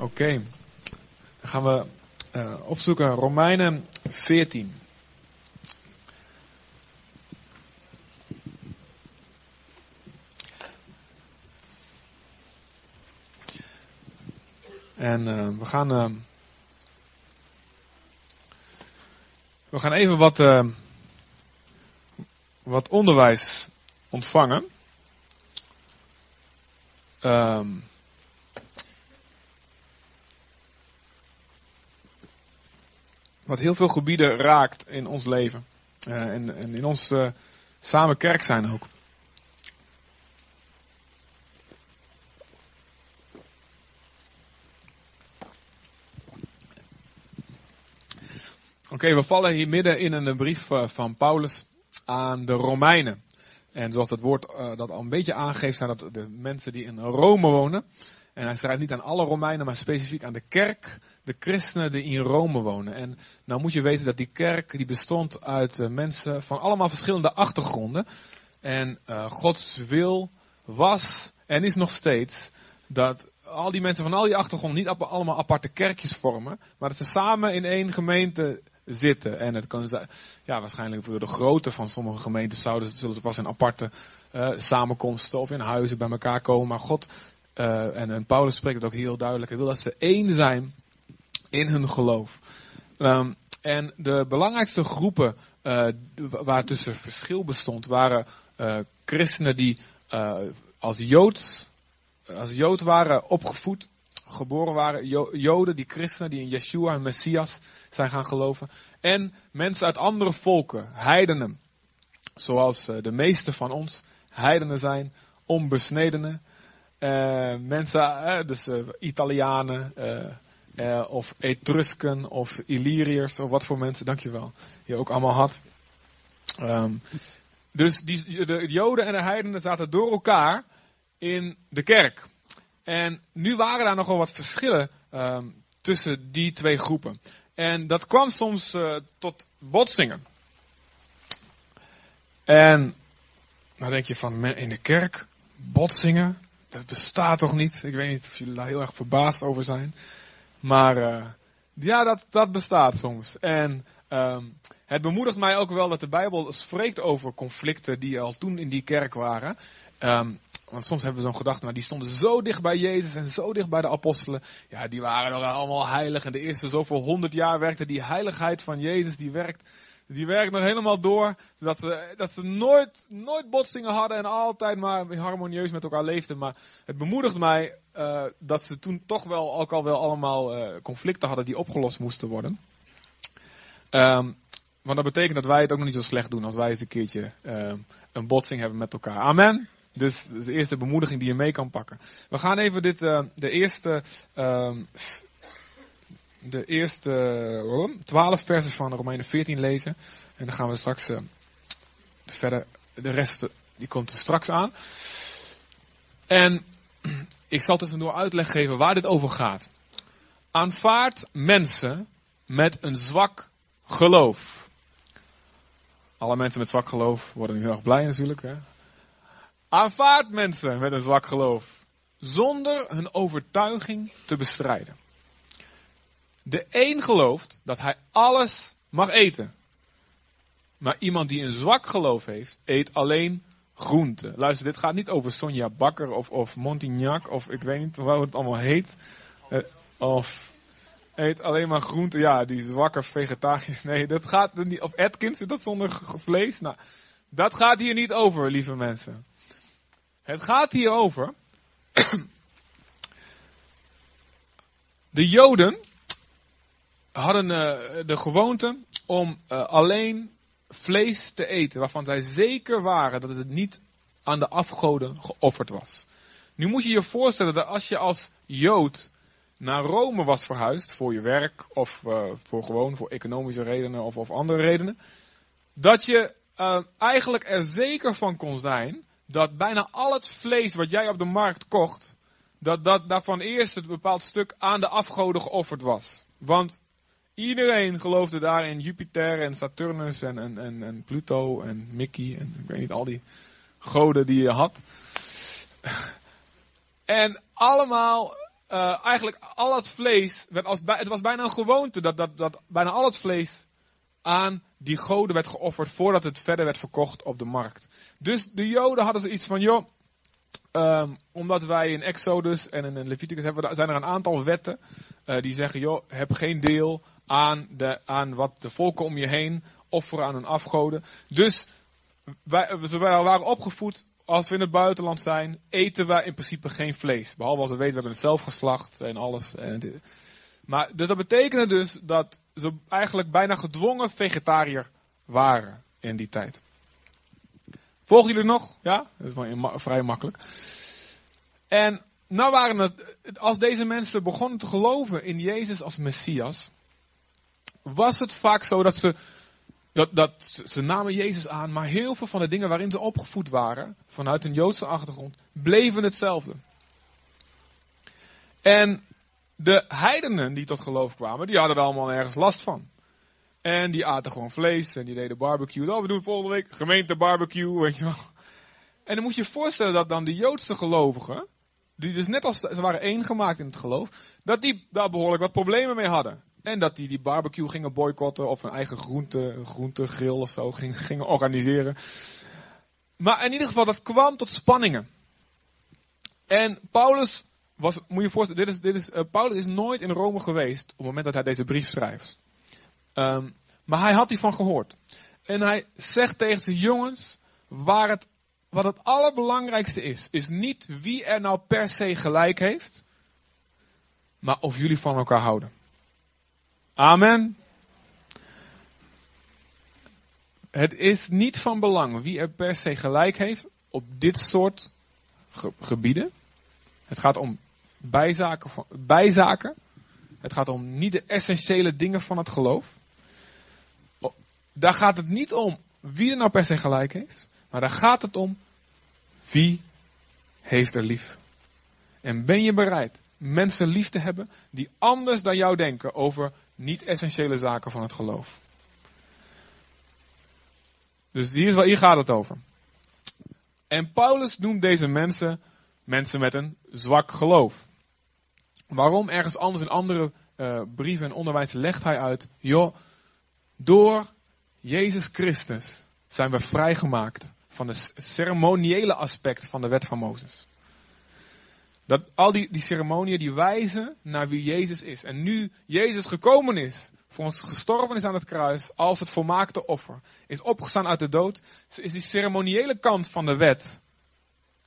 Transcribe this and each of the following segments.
Oké, dan gaan we uh, opzoeken Romeinen 14. En uh, we gaan. Uh, we gaan even wat, wat onderwijs ontvangen. Um, wat heel veel gebieden raakt in ons leven. Uh, en, en, in ons uh, samen kerk zijn ook. Oké, we vallen hier midden in een brief uh, van Paulus aan de Romeinen. En zoals het woord dat al een beetje aangeeft, zijn dat de mensen die in Rome wonen. En hij schrijft niet aan alle Romeinen, maar specifiek aan de kerk, de christenen die in Rome wonen. En nou moet je weten dat die kerk die bestond uit uh, mensen van allemaal verschillende achtergronden. En uh, Gods wil was en is nog steeds dat al die mensen van al die achtergronden niet allemaal aparte kerkjes vormen, maar dat ze samen in één gemeente zitten. En het kan zijn, ja, waarschijnlijk voor de grootte van sommige gemeentes zouden zullen ze pas in aparte uh, samenkomsten of in huizen bij elkaar komen. Maar God en, en, Paulus spreekt het ook heel duidelijk. Hij wil dat ze één zijn in hun geloof. Um, en de belangrijkste groepen uh, waar tussen verschil bestond, waren uh, christenen die als Jood, als Jood waren opgevoed, geboren waren, Joden, die christenen die in Yeshua en Messias zijn gaan geloven. En mensen uit andere volken, heidenen, zoals de meeste van ons heidenen zijn, onbesnedenen. Mensen, dus Italianen, of Etrusken, of Illyriërs, of wat voor mensen, dankjewel, je ook allemaal had. Um, dus die, de Joden en de heidenen zaten door elkaar in de kerk. En nu waren daar nogal wat verschillen um, tussen die twee groepen. En dat kwam soms tot botsingen. En nou denk je van in de kerk, botsingen dat bestaat toch niet? Ik weet niet of jullie daar heel erg verbaasd over zijn. Maar uh, ja, dat, dat bestaat soms. En um, het bemoedigt mij ook wel dat de Bijbel spreekt over conflicten die al toen in die kerk waren. Um, want soms hebben we zo'n gedachte, maar die stonden zo dicht bij Jezus en zo dicht bij de apostelen. Ja, die waren nog allemaal heilig. En de eerste zoveel honderd jaar werkte die heiligheid van Jezus, die werkt die werkt nog helemaal door. Zodat ze, dat ze nooit, nooit botsingen hadden en altijd maar harmonieus met elkaar leefden. Maar het bemoedigt mij uh, dat ze toen toch wel ook al wel allemaal uh, conflicten hadden die opgelost moesten worden. Um, want dat betekent dat wij het ook nog niet zo slecht doen als wij eens een keertje uh, een botsing hebben met elkaar. Amen. Dus dat is de eerste bemoediging die je mee kan pakken. We gaan even dit, de eerste um, de eerste twaalf versen van Romeinen 14 lezen. En dan gaan we straks uh, verder, de rest die komt er straks aan. En ik zal tussendoor uitleg geven waar dit over gaat. Aanvaard mensen met een zwak geloof. Alle mensen met zwak geloof worden heel erg blij natuurlijk. Hè? Aanvaard mensen met een zwak geloof. Zonder hun overtuiging te bestrijden. De een gelooft dat hij alles mag eten. Maar iemand die een zwak geloof heeft, eet alleen groente. Luister, dit gaat niet over Sonja Bakker of, of Montignac of ik weet niet hoe het allemaal heet. Uh, of eet alleen maar groente. Ja, die zwakke vegetarisch. Nee, dat gaat niet. Of Atkins, is dat zonder vlees? Nou, dat gaat hier niet over, lieve mensen. Het gaat hier over. de Joden hadden uh, de gewoonte om uh, alleen vlees te eten, waarvan zij zeker waren dat het niet aan de afgoden geofferd was. Nu moet je je voorstellen dat als je als Jood naar Rome was verhuisd, voor je werk of uh, voor gewoon voor economische redenen of, of andere redenen, dat je eigenlijk er zeker van kon zijn dat bijna al het vlees wat jij op de markt kocht, dat, dat daarvan eerst een bepaald stuk aan de afgoden geofferd was. Want Iedereen geloofde daar in Jupiter en Saturnus en, en, en, Pluto en Mickey en ik weet niet, al die goden die je had. En allemaal uh, eigenlijk al het vlees, werd als, het was bijna een gewoonte dat, dat, dat bijna al het vlees aan die goden werd geofferd voordat het verder werd verkocht op de markt. Dus de Joden hadden zoiets van, joh, um, omdat wij in Exodus en in Leviticus hebben, zijn er een aantal wetten uh, die zeggen, joh, heb geen deel aan, de, aan wat de volken om je heen offeren aan hun afgoden. Dus wij, we waren opgevoed, als we in het buitenland zijn, eten we in principe geen vlees. Behalve als we weten, we hebben het zelf geslacht en alles. En maar dus dat betekende dus dat ze eigenlijk bijna gedwongen vegetariër waren in die tijd. Volgen jullie nog? Ja? Dat is vrij makkelijk. En nou waren het, als deze mensen begonnen te geloven in Jezus als Messias, was het vaak zo dat ze, dat, dat ze namen Jezus aan, maar heel veel van de dingen waarin ze opgevoed waren, vanuit een Joodse achtergrond, bleven hetzelfde. En de heidenen die tot geloof kwamen, die hadden er allemaal ergens last van. En die aten gewoon vlees en die deden barbecue. Oh, we doen volgende week gemeente barbecue, weet je wel. En dan moet je je voorstellen dat dan de Joodse gelovigen, die dus net als ze waren één gemaakt in het geloof, dat die daar behoorlijk wat problemen mee hadden. En dat die die barbecue gingen boycotten of een eigen groente, groentegrill of zo gingen, gingen organiseren. Maar in ieder geval, dat kwam tot spanningen. En Paulus was, moet je voorstellen, dit is, dit is, uh, Paulus is nooit in Rome geweest op het moment dat hij deze brief schrijft. Um, maar hij had hiervan gehoord. En hij zegt tegen zijn jongens, waar het, wat het allerbelangrijkste is, is niet wie er nou per se gelijk heeft, maar of jullie van elkaar houden. Amen. Het is niet van belang wie er per se gelijk heeft op dit soort gebieden. Het gaat om bijzaken, bijzaken. Het gaat om niet de essentiële dingen van het geloof. Daar gaat het niet om wie er nou per se gelijk heeft. Maar daar gaat het om wie heeft er lief. En ben je bereid mensen lief te hebben die anders dan jou denken over niet-essentiële zaken van het geloof. Dus hier, hier gaat het over. En Paulus noemt deze mensen mensen met een zwak geloof. Waarom? Ergens anders in andere uh, brieven en onderwijs legt hij uit, joh, door Jezus Christus zijn we vrijgemaakt van het ceremoniële aspect van de wet van Mozes. Dat al die, die ceremonieën die wijzen naar wie Jezus is. En nu Jezus gekomen is, voor ons gestorven is aan het kruis, als het volmaakte offer, is opgestaan uit de dood, is die ceremoniële kant van de wet,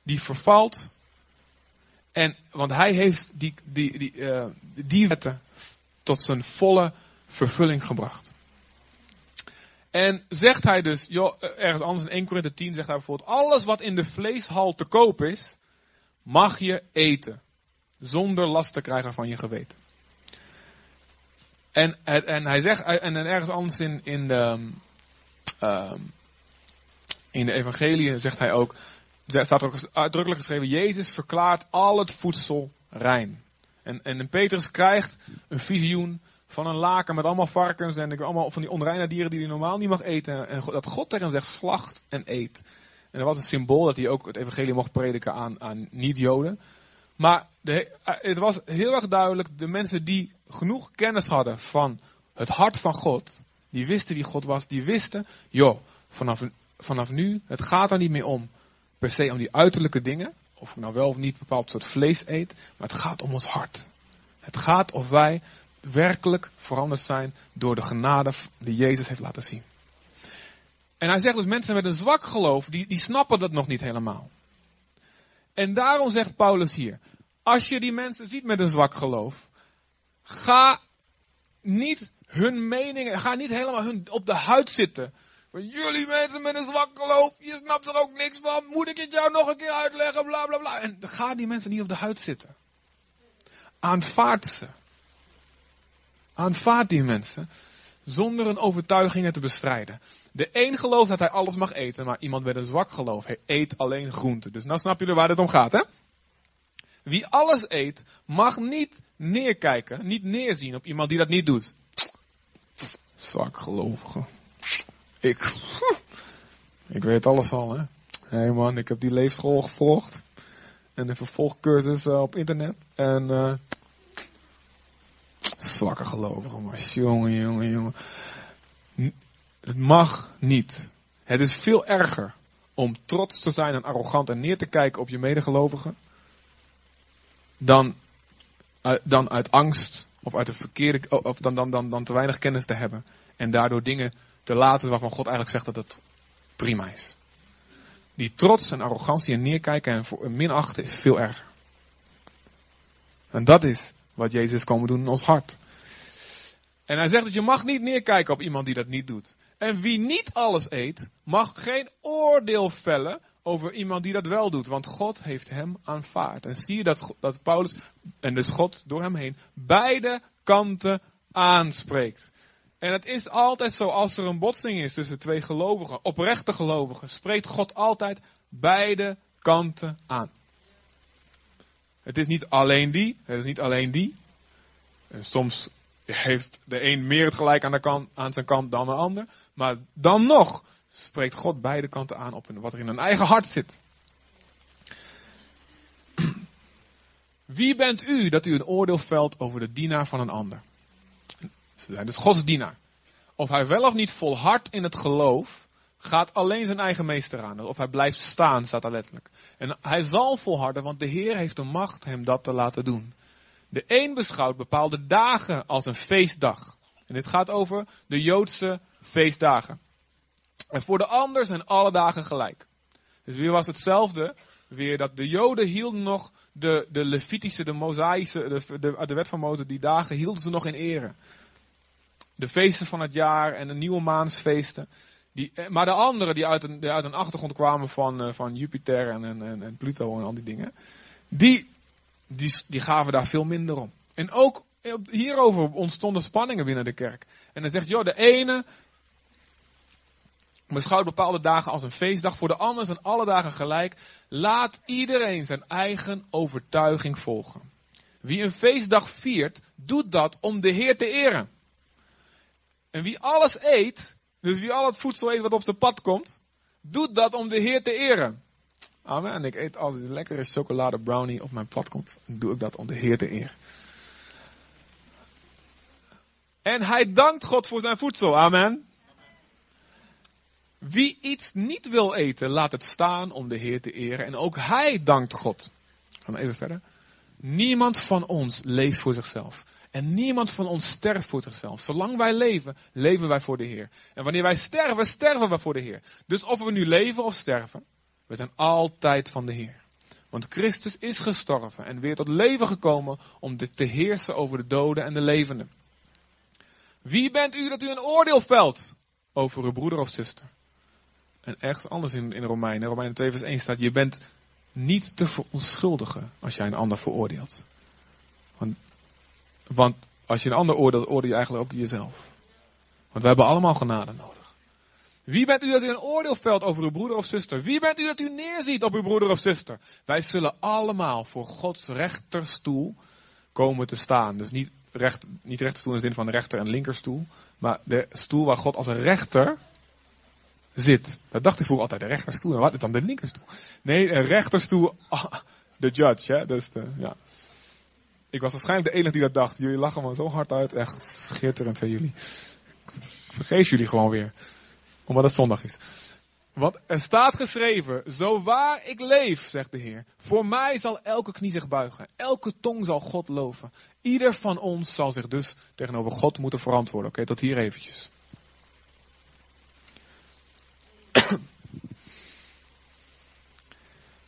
die vervalt. En, want hij heeft die, die, die, uh, die wetten tot zijn volle vervulling gebracht. En zegt hij dus, joh, ergens anders in 1 Korinthe 10 zegt hij bijvoorbeeld, alles wat in de vleeshal te koop is, mag je eten. Zonder last te krijgen van je geweten. En, en hij zegt, en ergens anders in, in de, um, in de evangelie zegt hij ook, staat ook uitdrukkelijk geschreven, Jezus verklaart al het voedsel rein. En, en Petrus krijgt een visioen van een laken met allemaal varkens en allemaal van die onreine dieren die hij normaal niet mag eten. En dat God tegen hem zegt, slacht en eet. En dat was het symbool dat hij ook het evangelie mocht prediken aan, aan niet-Joden. Maar de, eh, het was heel erg duidelijk, de mensen die genoeg kennis hadden van het hart van God, die wisten wie God was, die wisten, joh, vanaf, vanaf nu, het gaat er niet meer om per se om die uiterlijke dingen, of ik nou wel of niet een bepaald soort vlees eet, maar het gaat om ons hart. Het gaat of wij werkelijk veranderd zijn door de genade die Jezus heeft laten zien. En hij zegt dus mensen met een zwak geloof, die, die snappen dat nog niet helemaal. En daarom zegt Paulus hier, als je die mensen ziet met een zwak geloof, ga niet hun meningen, ga niet helemaal hun op de huid zitten. Van jullie mensen met een zwak geloof, je snapt er ook niks van, moet ik het jou nog een keer uitleggen, bla bla bla. En ga die mensen niet op de huid zitten. Aanvaard ze. Aanvaard die mensen zonder een overtuigingen te bestrijden. De een gelooft dat hij alles mag eten, maar iemand met een zwak geloof hij eet alleen groenten. Dus nou snap jullie waar het om gaat, hè? Wie alles eet, mag niet neerkijken, niet neerzien op iemand die dat niet doet. Zwak gelovige. Ik, ik weet alles al, hè? Hé hey man, ik heb die leefschool gevolgd. En een vervolgcursus uh, op internet. En uh, zwakke gelovigen. Jongen, jongen, jongen. Het mag niet. Het is veel erger om trots te zijn en arrogant en neer te kijken op je medegelovigen. Dan, dan uit angst of uit een verkeerde, of dan, dan, dan, dan te weinig kennis te hebben. En daardoor dingen te laten waarvan God eigenlijk zegt dat het prima is. Die trots en arrogantie en neerkijken en minachten is veel erger. En dat is wat Jezus is komen doen in ons hart. En hij zegt dat je mag niet neerkijken op iemand die dat niet doet. En wie niet alles eet, mag geen oordeel vellen over iemand die dat wel doet. Want God heeft hem aanvaard. En zie je dat, dat Paulus, en dus God door hem heen, beide kanten aanspreekt. En het is altijd zo, als er een botsing is tussen twee gelovigen, oprechte gelovigen, spreekt God altijd beide kanten aan. Het is niet alleen die, het is niet alleen die. En soms heeft de een meer het gelijk aan, de kant, aan zijn kant dan de ander. Maar dan nog spreekt God beide kanten aan op wat er in hun eigen hart zit. Wie bent u dat u een oordeel velt over de dienaar van een ander? Ze zijn dus Gods dienaar. Of hij wel of niet volhardt in het geloof, gaat alleen zijn eigen meester aan. Of hij blijft staan, staat er letterlijk. En hij zal volharden, want de Heer heeft de macht hem dat te laten doen. De een beschouwt bepaalde dagen als een feestdag. En dit gaat over de Joodse feestdagen. En voor de ander zijn alle dagen gelijk. Dus weer was hetzelfde. Weer dat de Joden hielden nog de, de Levitische, de Mosaïsche, de, de, de wet van Mozes, die dagen hielden ze nog in ere. De feesten van het jaar en de nieuwe maansfeesten. Die, eh, maar de anderen die uit een, uit een achtergrond kwamen van, eh, van Jupiter en, en, en Pluto en al die dingen. Die, die, die gaven daar veel minder om. En ook hierover ontstonden spanningen binnen de kerk. En dan zegt, joh, de ene beschouwt bepaalde dagen als een feestdag, voor de ander zijn alle dagen gelijk. Laat iedereen zijn eigen overtuiging volgen. Wie een feestdag viert, doet dat om de Heer te eren. En wie alles eet, dus wie al het voedsel eet wat op zijn pad komt, doet dat om de Heer te eren. Amen. En ik eet als een lekkere chocolade brownie op mijn pad komt, doe ik dat om de Heer te eren. En hij dankt God voor zijn voedsel. Amen. Wie iets niet wil eten, laat het staan om de Heer te eren. En ook hij dankt God. Gaan we even verder. Niemand van ons leeft voor zichzelf. En niemand van ons sterft voor zichzelf. Zolang wij leven, leven wij voor de Heer. En wanneer wij sterven, sterven we voor de Heer. Dus of we nu leven of sterven, we zijn altijd van de Heer. Want Christus is gestorven en weer tot leven gekomen om te heersen over de doden en de levenden. Wie bent u dat u een oordeel velt over uw broeder of zuster? En ergens anders in, in Romeinen, Romeinen 2 vers 1 staat, je bent niet te verontschuldigen als jij een ander veroordeelt. Want, want als je een ander oordeelt, oordeel je eigenlijk ook jezelf. Want we hebben allemaal genade nodig. Wie bent u dat u een oordeel velt over uw broeder of zuster? Wie bent u dat u neerziet op uw broeder of zuster? Wij zullen allemaal voor Gods rechterstoel komen te staan. Dus niet, recht, niet rechterstoel in de zin van rechter en linkerstoel. Maar de stoel waar God als rechter zit. Dat dacht ik vroeger altijd, de rechterstoel. En wat is dan de linkerstoel? Nee, een rechterstoel, ah, de judge, hè. Dus de, ja. Ik was waarschijnlijk de enige die dat dacht. Jullie lachen me zo hard uit. Echt schitterend van jullie. Ik vergeet jullie gewoon weer. Omdat het zondag is. Want er staat geschreven, zo waar ik leef, zegt de Heer, voor mij zal elke knie zich buigen, elke tong zal God loven. Ieder van ons zal zich dus tegenover God moeten verantwoorden. Oké, tot hier eventjes.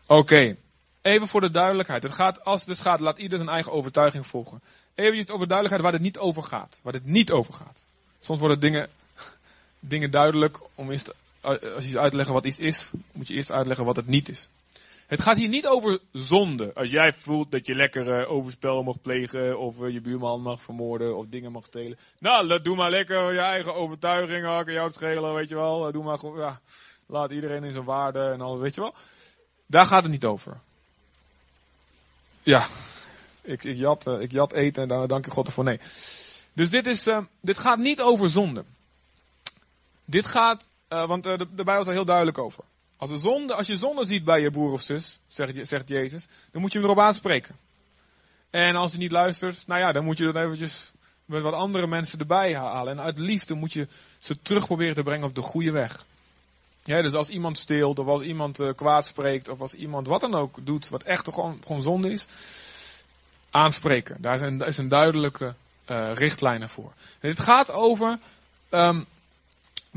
Oké, even voor de duidelijkheid. Het gaat, als het dus gaat, laat ieder zijn eigen overtuiging volgen. Even over duidelijkheid waar het niet over gaat. Waar het niet over gaat. Soms worden dingen, dingen duidelijk. Om eerst, als je iets uitleggen wat iets is, moet je eerst uitleggen wat het niet is. Het gaat hier niet over zonde. Als jij voelt dat je lekker uh, overspel mag plegen, of uh, je buurman mag vermoorden, of dingen mag stelen. Nou, doe maar lekker je eigen overtuiging, hakken jou schelen, weet je wel. Doe maar gewoon, ja, laat iedereen in zijn waarde en alles, weet je wel. Daar gaat het niet over. Ja, ik, ik, jat, uh, ik jat eten en daar dank ik God ervoor. Nee. Dus dit, is, dit gaat niet over zonde. Dit gaat, want de, de Bijbel is er heel duidelijk over. Als, zonde, als je zonde ziet bij je broer of zus, zegt, zegt Jezus, dan moet je hem erop aanspreken. En als hij niet luistert, nou ja, dan moet je dat eventjes met wat andere mensen erbij halen. En uit liefde moet je ze terug proberen te brengen op de goede weg. Ja, dus als iemand steelt, of als iemand uh, kwaad spreekt, of als iemand wat dan ook doet, wat echt gewoon, gewoon zonde is, aanspreken. Daar daar is duidelijke uh, richtlijnen voor. En dit gaat over um,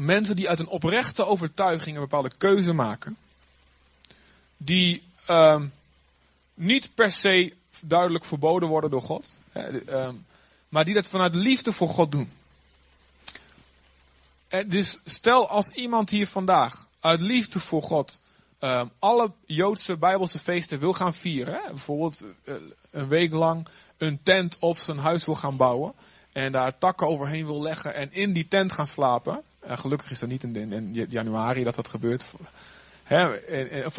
mensen die uit een oprechte overtuiging een bepaalde keuze maken. Die um, niet per se duidelijk verboden worden door God. Um, maar die dat vanuit liefde voor God doen. En dus stel als iemand hier vandaag uit liefde voor God um, alle Joodse Bijbelse feesten wil gaan vieren. Hè? Bijvoorbeeld uh, een week lang een tent op zijn huis wil gaan bouwen. En daar takken overheen wil leggen en in die tent gaan slapen. Gelukkig is dat niet in, in januari dat dat gebeurt. En,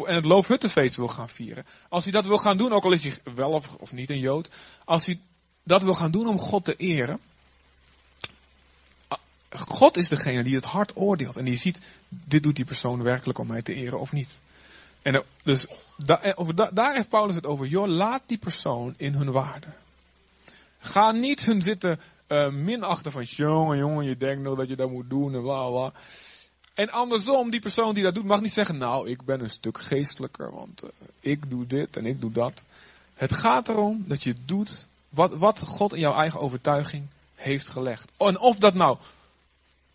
het Loofhuttenfeest wil gaan vieren. Als hij dat wil gaan doen, ook al is hij wel of, niet een Jood. Als hij dat wil gaan doen om God te eren. God is degene die het hart oordeelt. En die ziet, dit doet die persoon werkelijk om mij te eren of niet. En dus da, daar heeft Paulus het over. Joh, laat die persoon in hun waarde. Ga niet hun zitten uh, minachten van, jongen, jongen, je denkt nog dat je dat moet doen en bla bla. En andersom, die persoon die dat doet, mag niet zeggen, nou, ik ben een stuk geestelijker, want uh, ik doe dit en ik doe dat. Het gaat erom dat je doet wat, wat God in jouw eigen overtuiging heeft gelegd. En of dat nou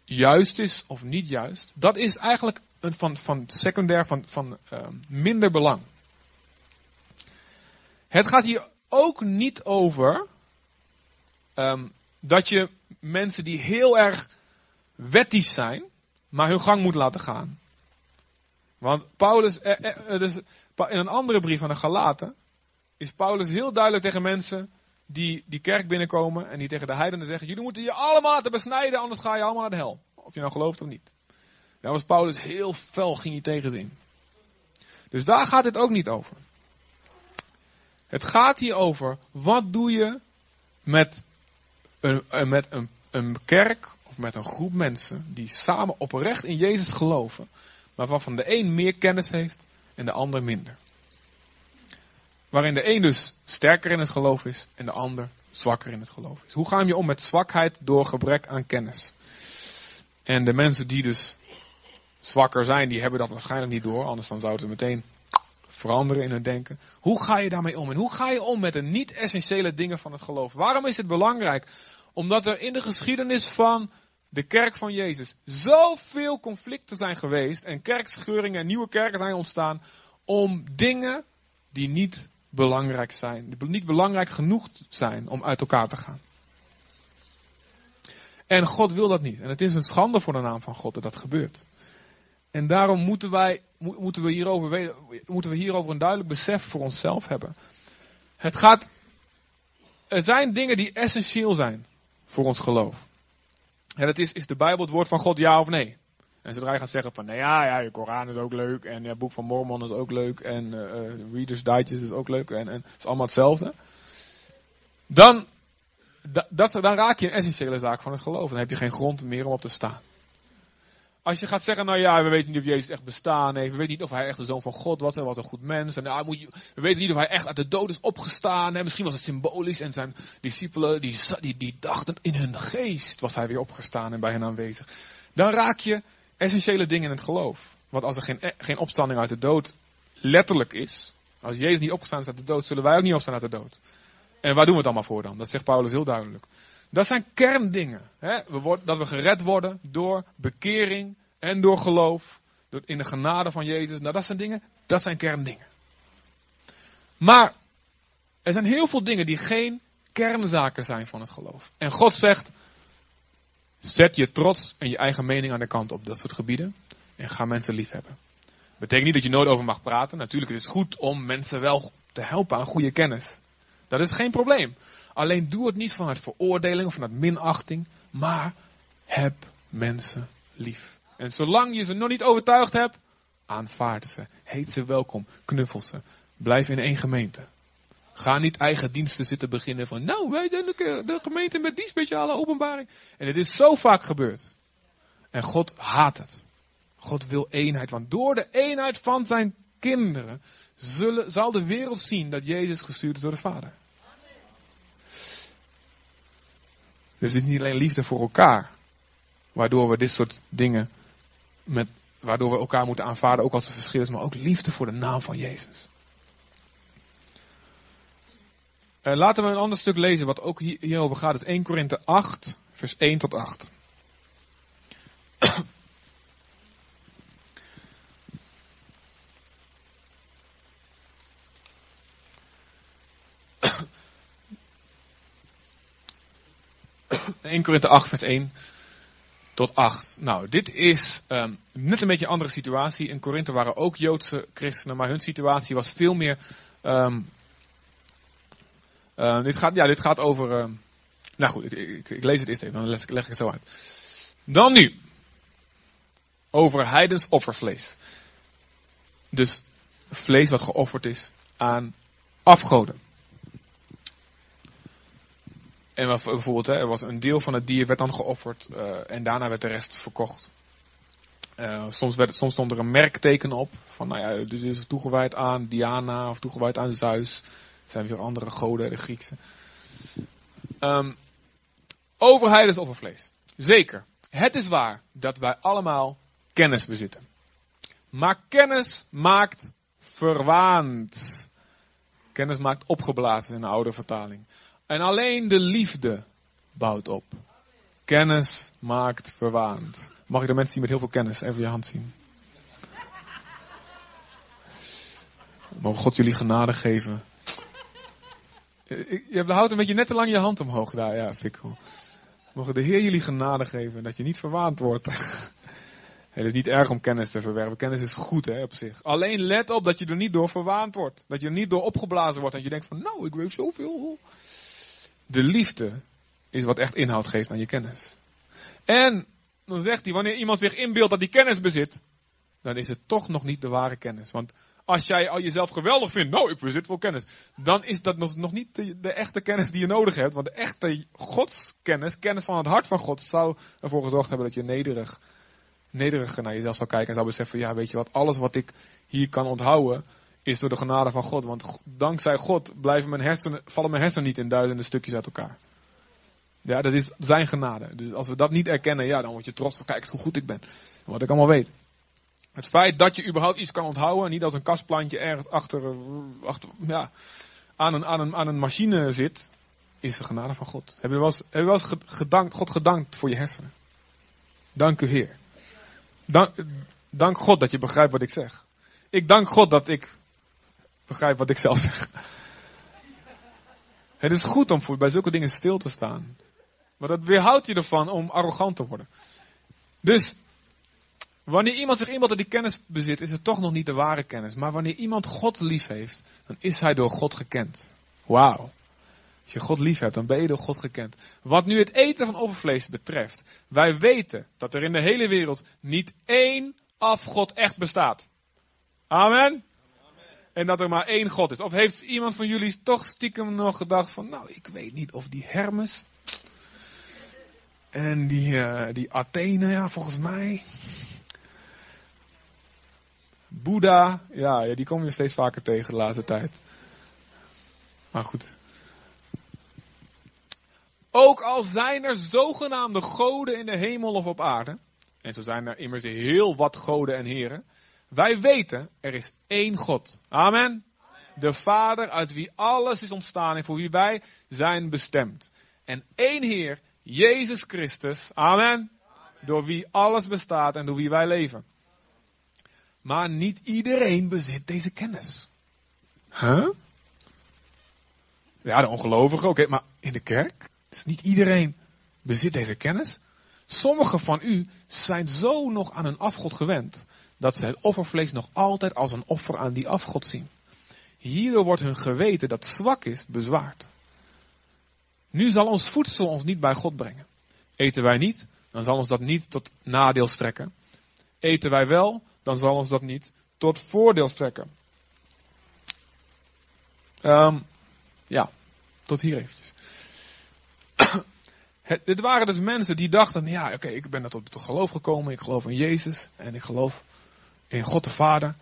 juist is of niet juist, dat is eigenlijk een van, van secundair, van, van uh, minder belang. Het gaat hier ook niet over um, dat je mensen die heel erg wettisch zijn, maar hun gang moet laten gaan. Want Paulus, eh, eh, dus in een andere brief aan de Galaten, is Paulus heel duidelijk tegen mensen die die kerk binnenkomen en die tegen de heidenen zeggen, jullie moeten je allemaal laten besnijden, anders ga je allemaal naar de hel. Of je nou gelooft of niet. Daar was Paulus heel fel, ging hij tegenzin. Dus daar gaat het ook niet over. Het gaat hier over, wat doe je met met een, een kerk of met een groep mensen die samen oprecht in Jezus geloven, maar waarvan de een meer kennis heeft en de ander minder. Waarin de een dus sterker in het geloof is en de ander zwakker in het geloof is. Hoe ga je om met zwakheid door gebrek aan kennis? En de mensen die dus zwakker zijn, die hebben dat waarschijnlijk niet door, anders dan zouden ze meteen veranderen in hun denken. Hoe ga je daarmee om? En hoe ga je om met de niet-essentiële dingen van het geloof? Waarom is het belangrijk? Omdat er in de geschiedenis van de kerk van Jezus zoveel conflicten zijn geweest en kerkscheuringen en nieuwe kerken zijn ontstaan om dingen die niet belangrijk zijn, die niet belangrijk genoeg zijn om uit elkaar te gaan. En God wil dat niet. En het is een schande voor de naam van God dat dat gebeurt. En daarom moeten, wij, moeten, we hierover, moeten we hierover een duidelijk besef voor onszelf hebben. Het gaat, er zijn dingen die essentieel zijn voor ons geloof. En dat is, is de Bijbel het woord van God ja of nee? En zodra je gaat zeggen van, nou ja, ja, je Koran is ook leuk, en het boek van Mormon is ook leuk, en uh, Reader's Digest is ook leuk, en, en het is allemaal hetzelfde. Dan, dat, dan raak je een essentiële zaak van het geloof. Dan heb je geen grond meer om op te staan. Als je gaat zeggen, nou ja, we weten niet of Jezus echt bestaan heeft. We weten niet of hij echt de zoon van God was. En wat een goed mens. En nou, moet je, we weten niet of hij echt uit de dood is opgestaan. En misschien was het symbolisch. En zijn discipelen, die, die, die dachten in hun geest was hij weer opgestaan en bij hen aanwezig. Dan raak je essentiële dingen in het geloof. Want als er geen, geen opstanding uit de dood letterlijk is. Als Jezus niet opgestaan is uit de dood, zullen wij ook niet opstaan uit de dood. En waar doen we het allemaal voor dan? Dat zegt Paulus heel duidelijk. Dat zijn kerndingen. Hè? We worden, dat we gered worden door bekering en door geloof. Door, in de genade van Jezus. Nou, dat zijn dingen, dat zijn kerndingen. Maar er zijn heel veel dingen die geen kernzaken zijn van het geloof. En God zegt, zet je trots en je eigen mening aan de kant op dat soort gebieden. En ga mensen lief hebben. Betekent niet dat je nooit over mag praten. Natuurlijk, het is goed om mensen wel te helpen aan goede kennis. Dat is geen probleem. Alleen doe het niet vanuit veroordeling of vanuit minachting, maar heb mensen lief. En zolang je ze nog niet overtuigd hebt, aanvaard ze, heet ze welkom, knuffel ze. Blijf in één gemeente. Ga niet eigen diensten zitten beginnen van, nou, wij zijn de, gemeente met die speciale openbaring. En het is zo vaak gebeurd. En God haat het. God wil eenheid, want door de eenheid van zijn kinderen zal de wereld zien dat Jezus gestuurd is door de Vader. Dus het is niet alleen liefde voor elkaar. Waardoor we dit soort dingen met, waardoor we elkaar moeten aanvaarden, ook als er verschil is, maar ook liefde voor de naam van Jezus. Uh, laten we een ander stuk lezen wat ook hier, hierover gaat. Het is 1 Korinthe 8, vers 1 tot 8. 1 Korinthe 8, vers 1 tot 8. Nou, dit is um, net een beetje een andere situatie. In Korinthe waren ook Joodse christenen, maar hun situatie was veel meer. Um, uh, dit, gaat, ja, dit gaat over. Uh, nou goed, ik, ik, ik, lees het eerst even, dan leg, leg ik het zo uit. Dan nu. Over heidens offervlees. Dus vlees wat geofferd is aan afgoden. En bijvoorbeeld, hè, er was een deel van het dier werd dan geofferd uh, en daarna werd de rest verkocht. Uh, soms, werd, soms stond er een merkteken op. Van nou ja, dus is het toegewijd aan Diana of toegewijd aan Zeus. Zijn weer andere goden, de Griekse. Um, overheid is offervlees. Zeker. Het is waar dat wij allemaal kennis bezitten. Maar kennis maakt verwaand. Kennis maakt opgeblazen in de oude vertaling. En alleen de liefde bouwt op. Kennis maakt verwaand. Mag ik de mensen zien met heel veel kennis even je hand zien? Mogen God jullie genade geven. Je houdt een beetje net te lang je hand omhoog daar, ja, fikkel. Mogen de Heer jullie genade geven dat je niet verwaand wordt. Het is niet erg om kennis te verwerven. Kennis is goed hè, op zich. Alleen let op dat je er niet door verwaand wordt. Dat je er niet door opgeblazen wordt. En je denkt van nou, ik weet zoveel. De liefde is wat echt inhoud geeft aan je kennis. En dan zegt hij, wanneer iemand zich inbeeldt dat hij kennis bezit, dan is het toch nog niet de ware kennis. Want als jij al jezelf geweldig vindt, nou ik bezit wel kennis, dan is dat nog, niet de, de, echte kennis die je nodig hebt. Want de echte godskennis, kennis van het hart van God, zou ervoor gezorgd hebben dat je nederig, nederiger naar jezelf zou kijken en zou beseffen, ja weet je wat, alles wat ik hier kan onthouden, is door de genade van God. Want dankzij God blijven mijn hersenen, vallen mijn hersenen niet in duizenden stukjes uit elkaar. Ja, dat is zijn genade. Dus als we dat niet erkennen, ja, dan word je trots van, kijk eens hoe goed ik ben. Wat ik allemaal weet. Het feit dat je überhaupt iets kan onthouden, niet als een kastplantje ergens achter, achter ja, aan, een, aan, een, aan een machine zit, is de genade van God. Heb je wel eens, heb je wel eens gedankt, God gedankt voor je hersenen? Dank u Heer. Dank, dank God dat je begrijpt wat ik zeg. Ik dank God dat ik begrijp wat ik zelf zeg. Het is goed om bij zulke dingen stil te staan. Maar dat weerhoudt je ervan om arrogant te worden. Dus, wanneer iemand zich dat die kennis bezit, is het toch nog niet de ware kennis. Maar wanneer iemand God lief heeft, dan is hij door God gekend. Wauw. Als je God lief hebt, dan ben je door God gekend. Wat nu het eten van overvlees betreft, wij weten dat er in de hele wereld niet één afgod echt bestaat. Amen. En dat er maar één God is. Of heeft iemand van jullie toch stiekem nog gedacht van, nou, ik weet niet of die Hermes en die, uh, die Athene, ja, volgens mij. Boeddha, ja, ja, die kom je steeds vaker tegen de laatste tijd. Maar goed. Ook al zijn er zogenaamde goden in de hemel of op aarde, en zo zijn er immers heel wat goden en heren, wij weten, er is één God. Amen. De Vader uit wie alles is ontstaan en voor wie wij zijn bestemd. En één Heer, Jezus Christus. Amen. Door wie alles bestaat en door wie wij leven. Maar niet iedereen bezit deze kennis. Huh? Ja, de ongelovigen, oké, maar in de kerk? Dus niet iedereen bezit deze kennis. Sommigen van u zijn zo nog aan een afgod gewend dat ze het offervlees nog altijd als een offer aan die afgod zien. Hierdoor wordt hun geweten dat zwak is bezwaard. Nu zal ons voedsel ons niet bij God brengen. Eten wij niet, dan zal ons dat niet tot nadeel strekken. Eten wij wel, dan zal ons dat niet tot voordeel strekken. Um, ja, tot hier eventjes. Het, dit waren dus mensen die dachten, ja oké, ik ben tot, tot geloof gekomen, ik geloof in Jezus en ik geloof in God de Vader.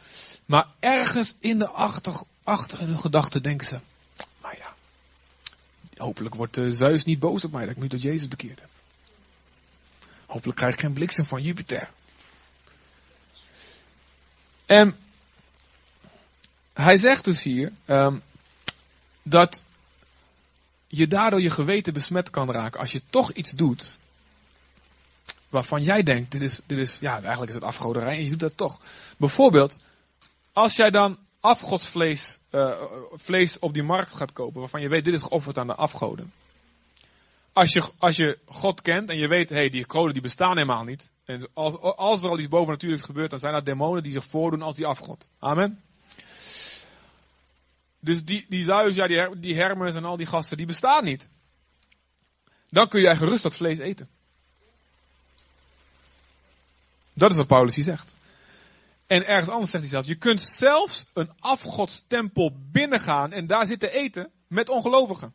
Maar ergens in de achter, achter in hun gedachten denken ze, maar ja, Hopelijk wordt uh, Zeus niet boos op mij dat ik nu tot Jezus bekeerd heb. Hopelijk krijg ik geen bliksem van Jupiter. En hij zegt dus hier um, dat je daardoor je geweten besmet kan raken als je toch iets doet waarvan jij denkt, dit is, dit is, ja, eigenlijk is het afgoderij en je doet dat toch. Bijvoorbeeld, als jij dan afgodsvlees uh, vlees op die markt gaat kopen, waarvan je weet, dit is geofferd aan de afgoden. Als je, als je God kent en je weet, hé, hey, die goden die bestaan helemaal niet. En als, als er al iets bovennatuurlijks gebeurt, dan zijn dat demonen die zich voordoen als die afgod. Amen. Dus die, die Zeus, ja, die, die Hermes en al die gasten, die bestaan niet. Dan kun jij gerust dat vlees eten. Dat is wat Paulus hier zegt. En ergens anders zegt hij zelf, je kunt zelfs een afgodstempel binnengaan en daar zitten eten met ongelovigen.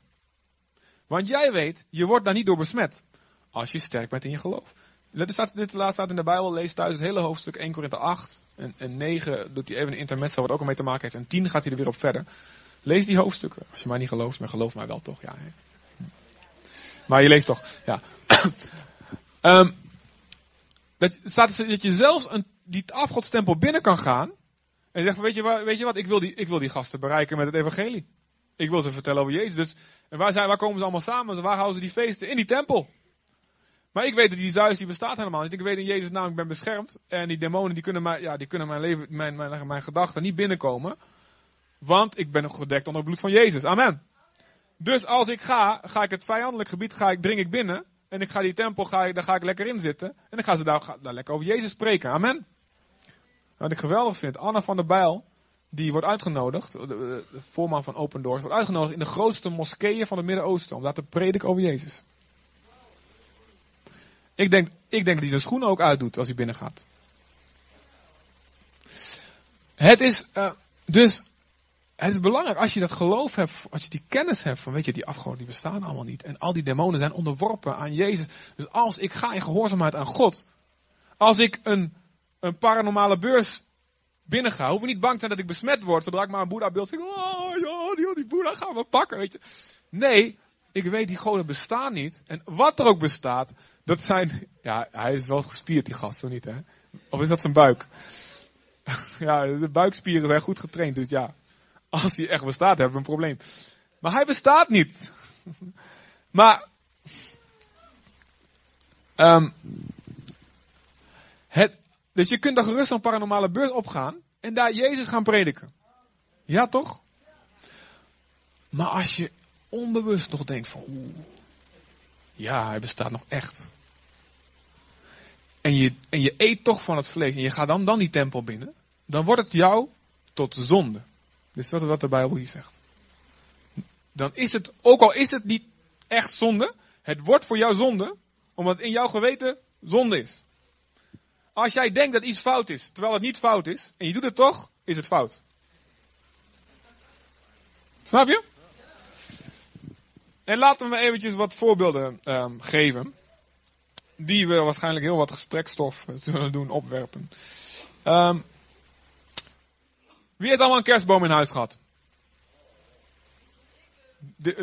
Want jij weet, je wordt daar niet door besmet. Als je sterk bent in je geloof. Dit staat, dit laatst staat in de Bijbel, lees thuis het hele hoofdstuk 1 Korinthe 8. En, en 9 doet hij even een intermezzo wat ook mee te maken heeft. En 10 gaat hij er weer op verder. Lees die hoofdstukken. Als je mij niet gelooft, maar geloof mij wel toch. Ja, hè? Maar je leest toch. Ja. um, dat staat dat je zelfs een, die afgodstempel binnen kan gaan. En zegt, weet je, weet je wat, ik wil, die, ik wil die gasten bereiken met het evangelie. Ik wil ze vertellen over Jezus. Dus, en waar, zijn, waar komen ze allemaal samen? Waar houden ze die feesten? In die tempel. Maar ik weet dat die Zeus die bestaat helemaal niet. Ik weet in Jezus naam, ik ben beschermd. En die demonen die kunnen, mij, ja, die kunnen mijn, leven, mijn, mijn, mijn gedachten niet binnenkomen. Want ik ben gedekt onder het bloed van Jezus. Amen. Dus als ik ga, ga ik het vijandelijk gebied, ga ik, dring ik binnen. En ik ga die tempel, ga ik, daar ga ik lekker in zitten. En dan gaan ze daar, daar lekker over Jezus spreken. Amen. Wat ik geweldig vind, Anna van der Bijl, die wordt uitgenodigd, de, voorman van Open Doors, wordt uitgenodigd in de grootste moskeeën van het Midden-Oosten om daar te prediken over Jezus. Ik denk, ik denk dat hij zijn schoenen ook uitdoet als hij binnengaat. Het is uh, dus het is belangrijk als je dat geloof hebt, als je die kennis hebt van, weet je, die afgoden die bestaan allemaal niet. En al die demonen zijn onderworpen aan Jezus. Dus als ik ga in gehoorzaamheid aan God, als ik een, een paranormale beurs binnenga, hoef ik niet bang te zijn dat ik besmet word, zodra ik maar een Boeddha-beeld zie. Oh ja, die, die Boeddha gaan we pakken, weet je. Nee, ik weet die goden bestaan niet. En wat er ook bestaat, dat zijn, ja, hij is wel gespierd die gast, of niet hè? Of is dat zijn buik? ja, de buikspieren zijn goed getraind, dus ja. Als hij echt bestaat, hebben we een probleem. Maar hij bestaat niet. maar. Um, het, dus je kunt dan gerust een paranormale beurs opgaan en daar Jezus gaan prediken. Ja, toch? Maar als je onbewust toch denkt van, oeh, ja, hij bestaat nog echt. En je, en je eet toch van het vlees en je gaat dan, dan die tempel binnen, dan wordt het jou tot zonde. Dit is wat, de Bijbel hier zegt. Dan is het, ook al is het niet echt zonde, het wordt voor jou zonde, omdat in jouw geweten zonde is. Als jij denkt dat iets fout is, terwijl het niet fout is, en je doet het toch, is het fout. Snap je? En laten we eventjes wat voorbeelden um, geven. Die we waarschijnlijk heel wat gesprekstof zullen doen opwerpen. Um, wie heeft allemaal een kerstboom in huis gehad?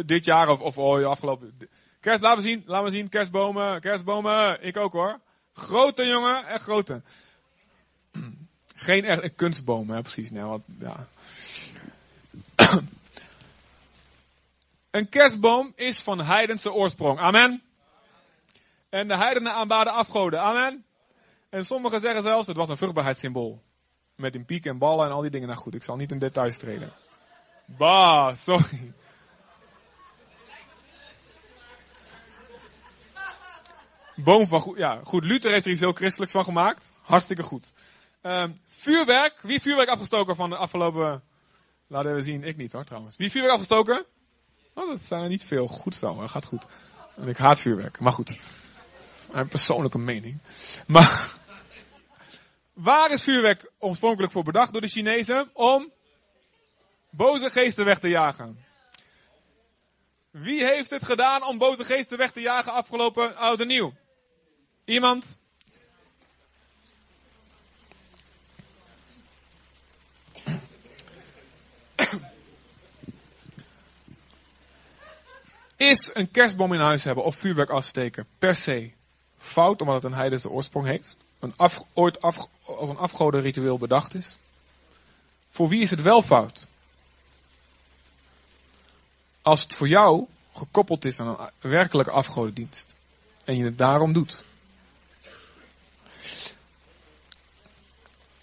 dit jaar of, of oh, afgelopen. Kerst, laten we zien, laten we zien, kerstbomen, kerstbomen, ik ook hoor. Grote jongen, echt grote. Geen echt een kunstboom, hè, precies. Nee, wat, ja. een kerstboom is van heidense oorsprong. Amen. En de heidenen aanbaden afgoden. Amen. En sommigen zeggen zelfs, het was een vruchtbaarheidssymbool. Met een piek en ballen en al die dingen. Nou goed, ik zal niet in details treden. Bah, sorry. Boom van goed, ja, goed. Luther heeft er iets heel christelijks van gemaakt. Hartstikke goed. Um, vuurwerk. Wie vuurwerk afgestoken van de afgelopen, laten we zien, ik niet hoor trouwens. Wie vuurwerk afgestoken? Oh, dat zijn er niet veel. Goed zo, dat gaat goed. En ik haat vuurwerk, maar goed. Mijn persoonlijke mening. Maar, Waar is vuurwerk oorspronkelijk voor bedacht door de Chinezen? Om boze geesten weg te jagen. Wie heeft het gedaan om boze geesten weg te jagen afgelopen oud en nieuw? Iemand? Is een kerstboom in huis hebben of vuurwerk afsteken per se fout omdat het een heidense oorsprong heeft? Een ooit als een afgodenritueel bedacht is? Voor wie is het wel fout? Als het voor jou gekoppeld is aan een werkelijke afgodendienst. En je het daarom doet.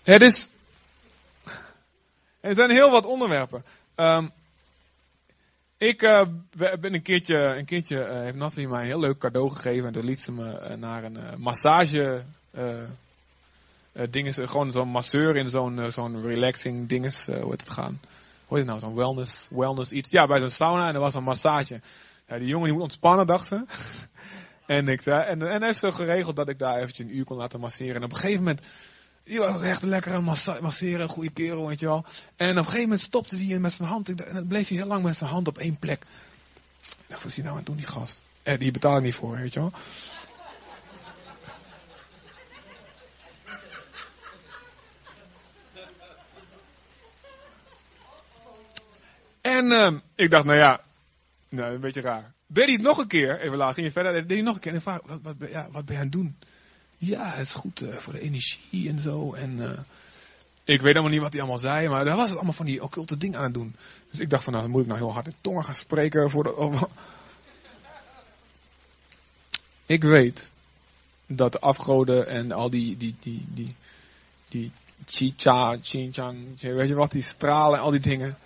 Het is. Er zijn heel wat onderwerpen. Um, ik uh, ben een keertje, een keertje uh, heeft Nathalie mij een heel leuk cadeau gegeven. En toen liet ze me uh, naar een massage dinges, gewoon zo'n masseur in zo'n zo'n relaxing dinges, hoe heet het gaan? Hoe heet het nou, zo'n wellness, wellness iets. Ja, bij zo'n sauna en er was een massage. Ja, die jongen die moet ontspannen, dacht ze. en, ik, en, en heeft ze geregeld dat ik daar eventjes een uur kon laten masseren. En op een gegeven moment die was echt lekker aan masseren, een goede kerel, weet je wel. En op een gegeven moment stopte hij met zijn hand. En dan bleef hij heel lang met zijn hand op één plek. Ik dacht, wat is hij nou aan het doen, die gast? En die betaal ik niet voor, weet je wel. En uh, ik dacht, nou ja, nou, een beetje raar. Deed hij het nog een keer, even later, ging je verder, deed hij nog een keer. En vraag, wat, wat, ja, wat ben je aan het doen? Ja, het is goed uh, voor de energie en zo. En uh, ik weet helemaal niet wat hij allemaal zei, maar daar was het allemaal van die occulte dingen aan het doen. Dus ik dacht van, nou, dan moet ik nou heel hard in tongen gaan spreken voor de... Ik weet dat de afgoden en al die, die, die, die, die chicha, chinchang, weet je wat, die stralen en al die dingen.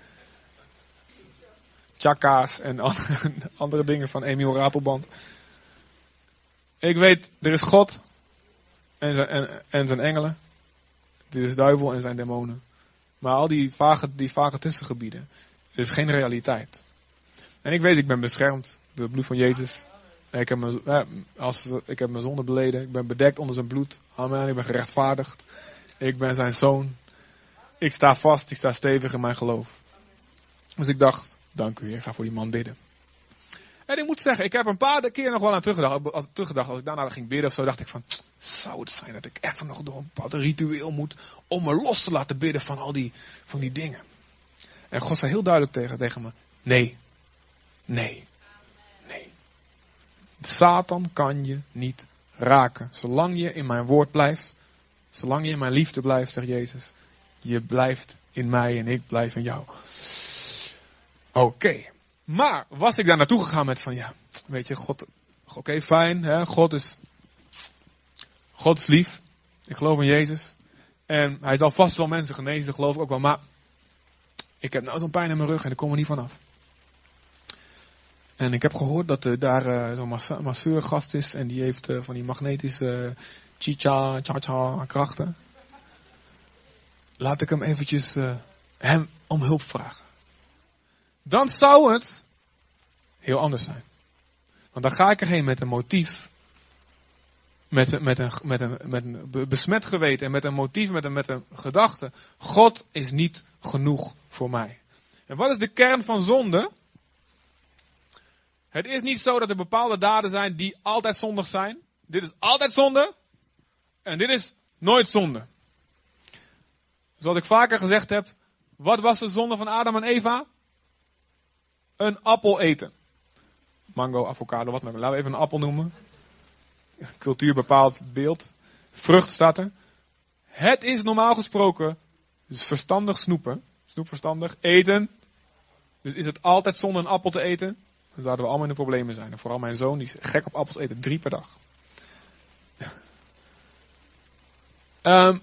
Chaka's en andere dingen van Emiel Ratelband. Ik weet, er is God en zijn, en, en zijn engelen. Dit is duivel en zijn demonen. Maar al die vage, die vage tussengebieden. is geen realiteit. En ik weet, ik ben beschermd door het bloed van Jezus. Ik heb, mijn, eh, als, ik heb mijn zonde beleden. Ik ben bedekt onder zijn bloed. Amen. Ik ben gerechtvaardigd. Ik ben zijn zoon. Ik sta vast. Ik sta stevig in mijn geloof. Dus ik dacht, dank u Heer. Ga voor die man bidden. En ik moet zeggen, ik heb een paar keer nog wel aan teruggedacht. Teruggedacht. als ik daarna ging bidden of zo, dacht ik van, zou het zijn dat ik even nog door een bepaald ritueel moet om me los te laten bidden van al die, van die dingen. En God zei heel duidelijk tegen, tegen me, nee, nee, nee. Satan kan je niet raken. Zolang je in mijn woord blijft, zolang je in mijn liefde blijft, zegt Jezus, je blijft in mij en ik blijf in jou. Oké. Maar was ik daar naartoe gegaan met van ja, weet je, God, oké, fijn, hè, God is, God is lief. Ik geloof in Jezus. En hij zal vast wel mensen genezen, geloof ik ook wel. Maar ik heb nou zo'n pijn in mijn rug en ik kom er niet vanaf. En ik heb gehoord dat er daar uh, zo'n masseurgast is en die heeft uh, van die magnetische uh, chicha, cha-cha krachten. Laat ik hem eventjes hem om hulp vragen dan zou het heel anders zijn. Want dan ga ik erheen met een motief. Met, een, met, een, met, een, met een besmet geweten en met een motief, met een, met een gedachte. God is niet genoeg voor mij. En wat is de kern van zonde? Het is niet zo dat er bepaalde daden zijn die altijd zondig zijn. Dit is altijd zonde. En dit is nooit zonde. Zoals ik vaker gezegd heb. Wat was de zonde van Adam en Eva? Een appel eten. Mango, avocado, wat dan ook. Laten we even een appel noemen. Cultuur bepaalt beeld. Vrucht staat er. Het is normaal gesproken dus verstandig snoepen. Snoep verstandig. Eten. Dus is het altijd zonder een appel te eten? Dan zouden we allemaal in de problemen zijn. En vooral mijn zoon, die is gek op appels eten. Drie per dag. Um,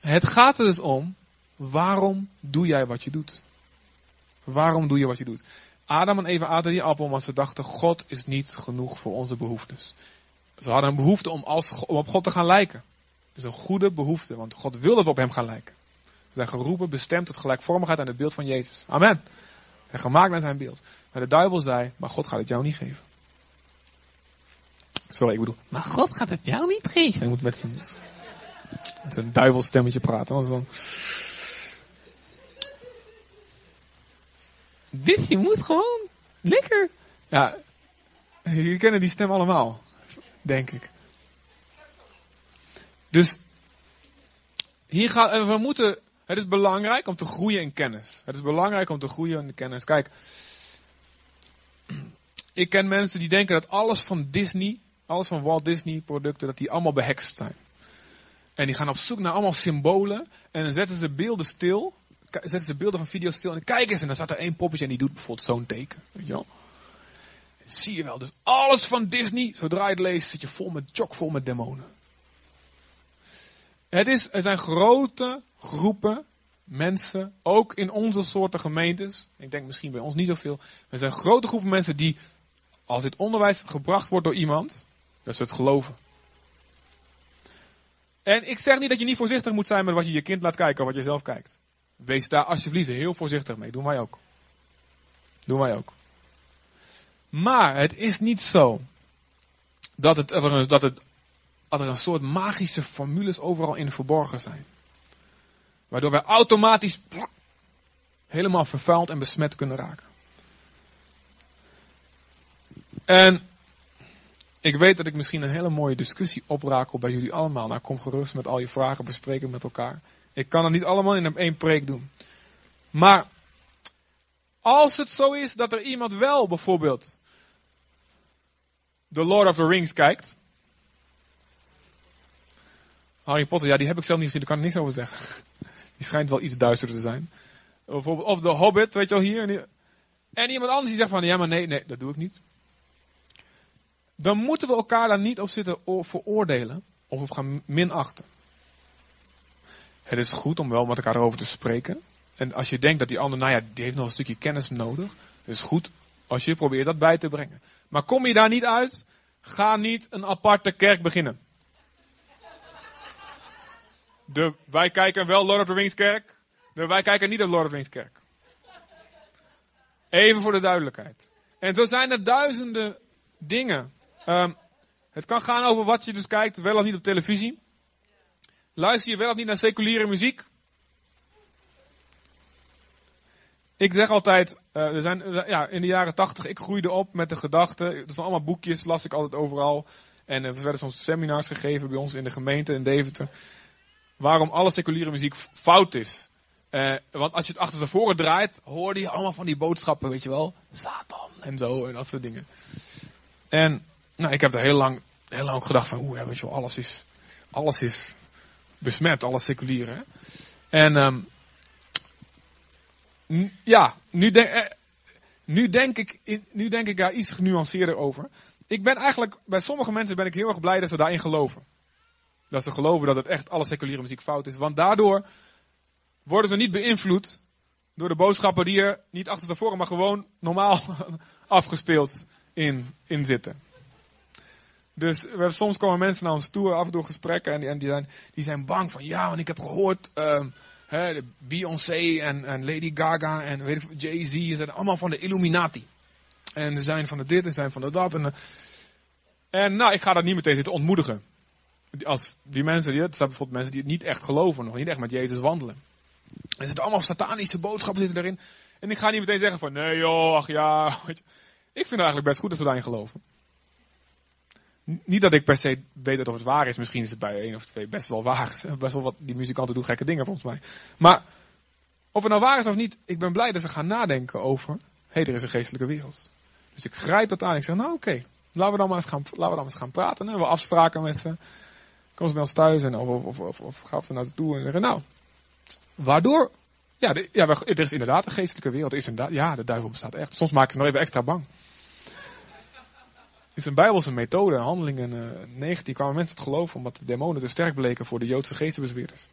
het gaat er dus om. Waarom doe jij wat je doet? Waarom doe je wat je doet? Adam en Eva aten die appel omdat ze dachten, God is niet genoeg voor onze behoeftes. Ze hadden een behoefte om, als, om op God te gaan lijken. Dat is een goede behoefte, want God wil dat we op hem gaan lijken. We zijn geroepen, bestemd tot gelijkvormigheid aan het beeld van Jezus. Amen. En gemaakt naar zijn beeld. Maar de duivel zei, maar God gaat het jou niet geven. Sorry, ik bedoel, maar God gaat het jou niet geven. Je moet met zijn, met zijn duivelstemmetje praten. Want dan, Je moet gewoon lekker. Ja, je kennen die stem allemaal, denk ik. Dus hier gaat, we moeten, het is belangrijk om te groeien in kennis. Het is belangrijk om te groeien in kennis. Kijk, ik ken mensen die denken dat alles van Disney, alles van Walt Disney producten, dat die allemaal behekst zijn. En die gaan op zoek naar allemaal symbolen. En dan zetten ze beelden stil. Zetten ze beelden van video's stil. En kijk eens, en dan staat er één poppetje en die doet bijvoorbeeld zo'n teken. Weet je wel? Zie je wel. Dus alles van Disney, zodra je het leest, zit je vol met chockvol met demonen. Het is, er zijn grote groepen mensen, ook in onze soorten gemeentes. Ik denk misschien bij ons niet zoveel. Er zijn grote groepen mensen die, als dit onderwijs gebracht wordt door iemand, dat ze het geloven. En ik zeg niet dat je niet voorzichtig moet zijn met wat je je kind laat kijken of wat je zelf kijkt. Wees daar alsjeblieft heel voorzichtig mee. Doen wij ook. Doen wij ook. Maar het is niet zo dat, het, dat, het, dat er een soort magische formules overal in verborgen zijn. Waardoor wij automatisch helemaal vervuild en besmet kunnen raken. En ik weet dat ik misschien een hele mooie discussie oprakel bij jullie allemaal. Nou, kom gerust met al je vragen bespreken met elkaar. Ik kan het niet allemaal in één preek doen. Maar als het zo is dat er iemand wel bijvoorbeeld The Lord of the Rings kijkt. Harry Potter, ja, die heb ik zelf niet gezien, daar kan ik niks over zeggen. Die schijnt wel iets duisterder te zijn. Bijvoorbeeld, of The Hobbit, weet je wel, hier. En iemand anders die zegt van, ja, maar nee, nee, dat doe ik niet dan moeten we elkaar daar niet op zitten veroordelen of op gaan minachten. Het is goed om wel met elkaar erover te spreken. En als je denkt dat die ander, nou ja, die heeft nog een stukje kennis nodig. Is goed als je probeert dat bij te brengen. Maar kom je daar niet uit, ga niet een aparte kerk beginnen. De, wij kijken wel Lord of the Rings kerk. De, wij kijken niet de Lord of the Rings kerk. Even voor de duidelijkheid. En zo zijn er duizenden dingen Um, het kan gaan over wat je dus kijkt, wel of niet op televisie. Luister je wel of niet naar seculiere muziek? Ik zeg altijd, uh, er zijn, ja, in de jaren tachtig, ik groeide op met de gedachte, er zijn allemaal boekjes, las ik altijd overal. En er werden soms seminars gegeven bij ons in de gemeente in Deventer. Waarom alle seculiere muziek fout is. Uh, want als je het achter tevoren draait, hoorde je allemaal van die boodschappen, weet je wel. Satan en zo en dat soort dingen. En nou, ik heb er heel lang, heel lang gedacht van, oeh, weet je wel, alles is, alles is besmet, alles seculier. Hè? En um, ja, nu eh, nu, denk ik, nu denk ik daar iets genuanceerder over. Ik ben eigenlijk, bij sommige mensen ben ik heel erg blij dat ze daarin geloven. Dat ze geloven dat het echt alle seculiere muziek fout is. Want daardoor worden ze niet beïnvloed door de boodschappen die er niet achter tevoren, maar gewoon normaal afgespeeld in, in zitten. Dus we, soms komen mensen naar ons toe, af en toe gesprekken, en, die, en die, zijn, die zijn bang van, ja, want ik heb gehoord, hè, Beyoncé en, en Lady Gaga en Jay-Z, zijn allemaal van de Illuminati. En ze zijn van de dit en zijn van de dat. En, en nou, ik ga dat niet meteen zitten ontmoedigen. Als die mensen, die, het zijn bijvoorbeeld mensen die het niet echt geloven, nog niet echt met Jezus wandelen. Er zitten allemaal satanische boodschappen zitten erin. En ik ga niet meteen zeggen van, nee joh, ach ja. Ik vind het eigenlijk best goed dat ze daarin geloven niet dat ik per se weet of het waar is. Misschien is het bij één of twee best wel waar. Best wel wat, die muzikanten doen gekke dingen volgens mij. Maar of het nou waar is of niet, ik ben blij dat ze gaan nadenken over, hé, hey, er is een geestelijke wereld. Dus ik grijp dat aan. Ik zeg, nou oké, laten we dan maar eens gaan, laten we dan eens gaan praten. We afspraken met ze. Kom ze bij ons thuis en of, of, of, of gaf ze naar ze toe en zeggen, nou, waardoor, ja, ja, er is inderdaad een geestelijke wereld. Is inderdaad, ja, de duivel bestaat echt. Soms maak ik het nog even extra bang is een bijbelse methode. Handelingen uh, eh, 19 kwamen mensen het geloven omdat de demonen te sterk bleken voor de Joodse geestenbezweerders.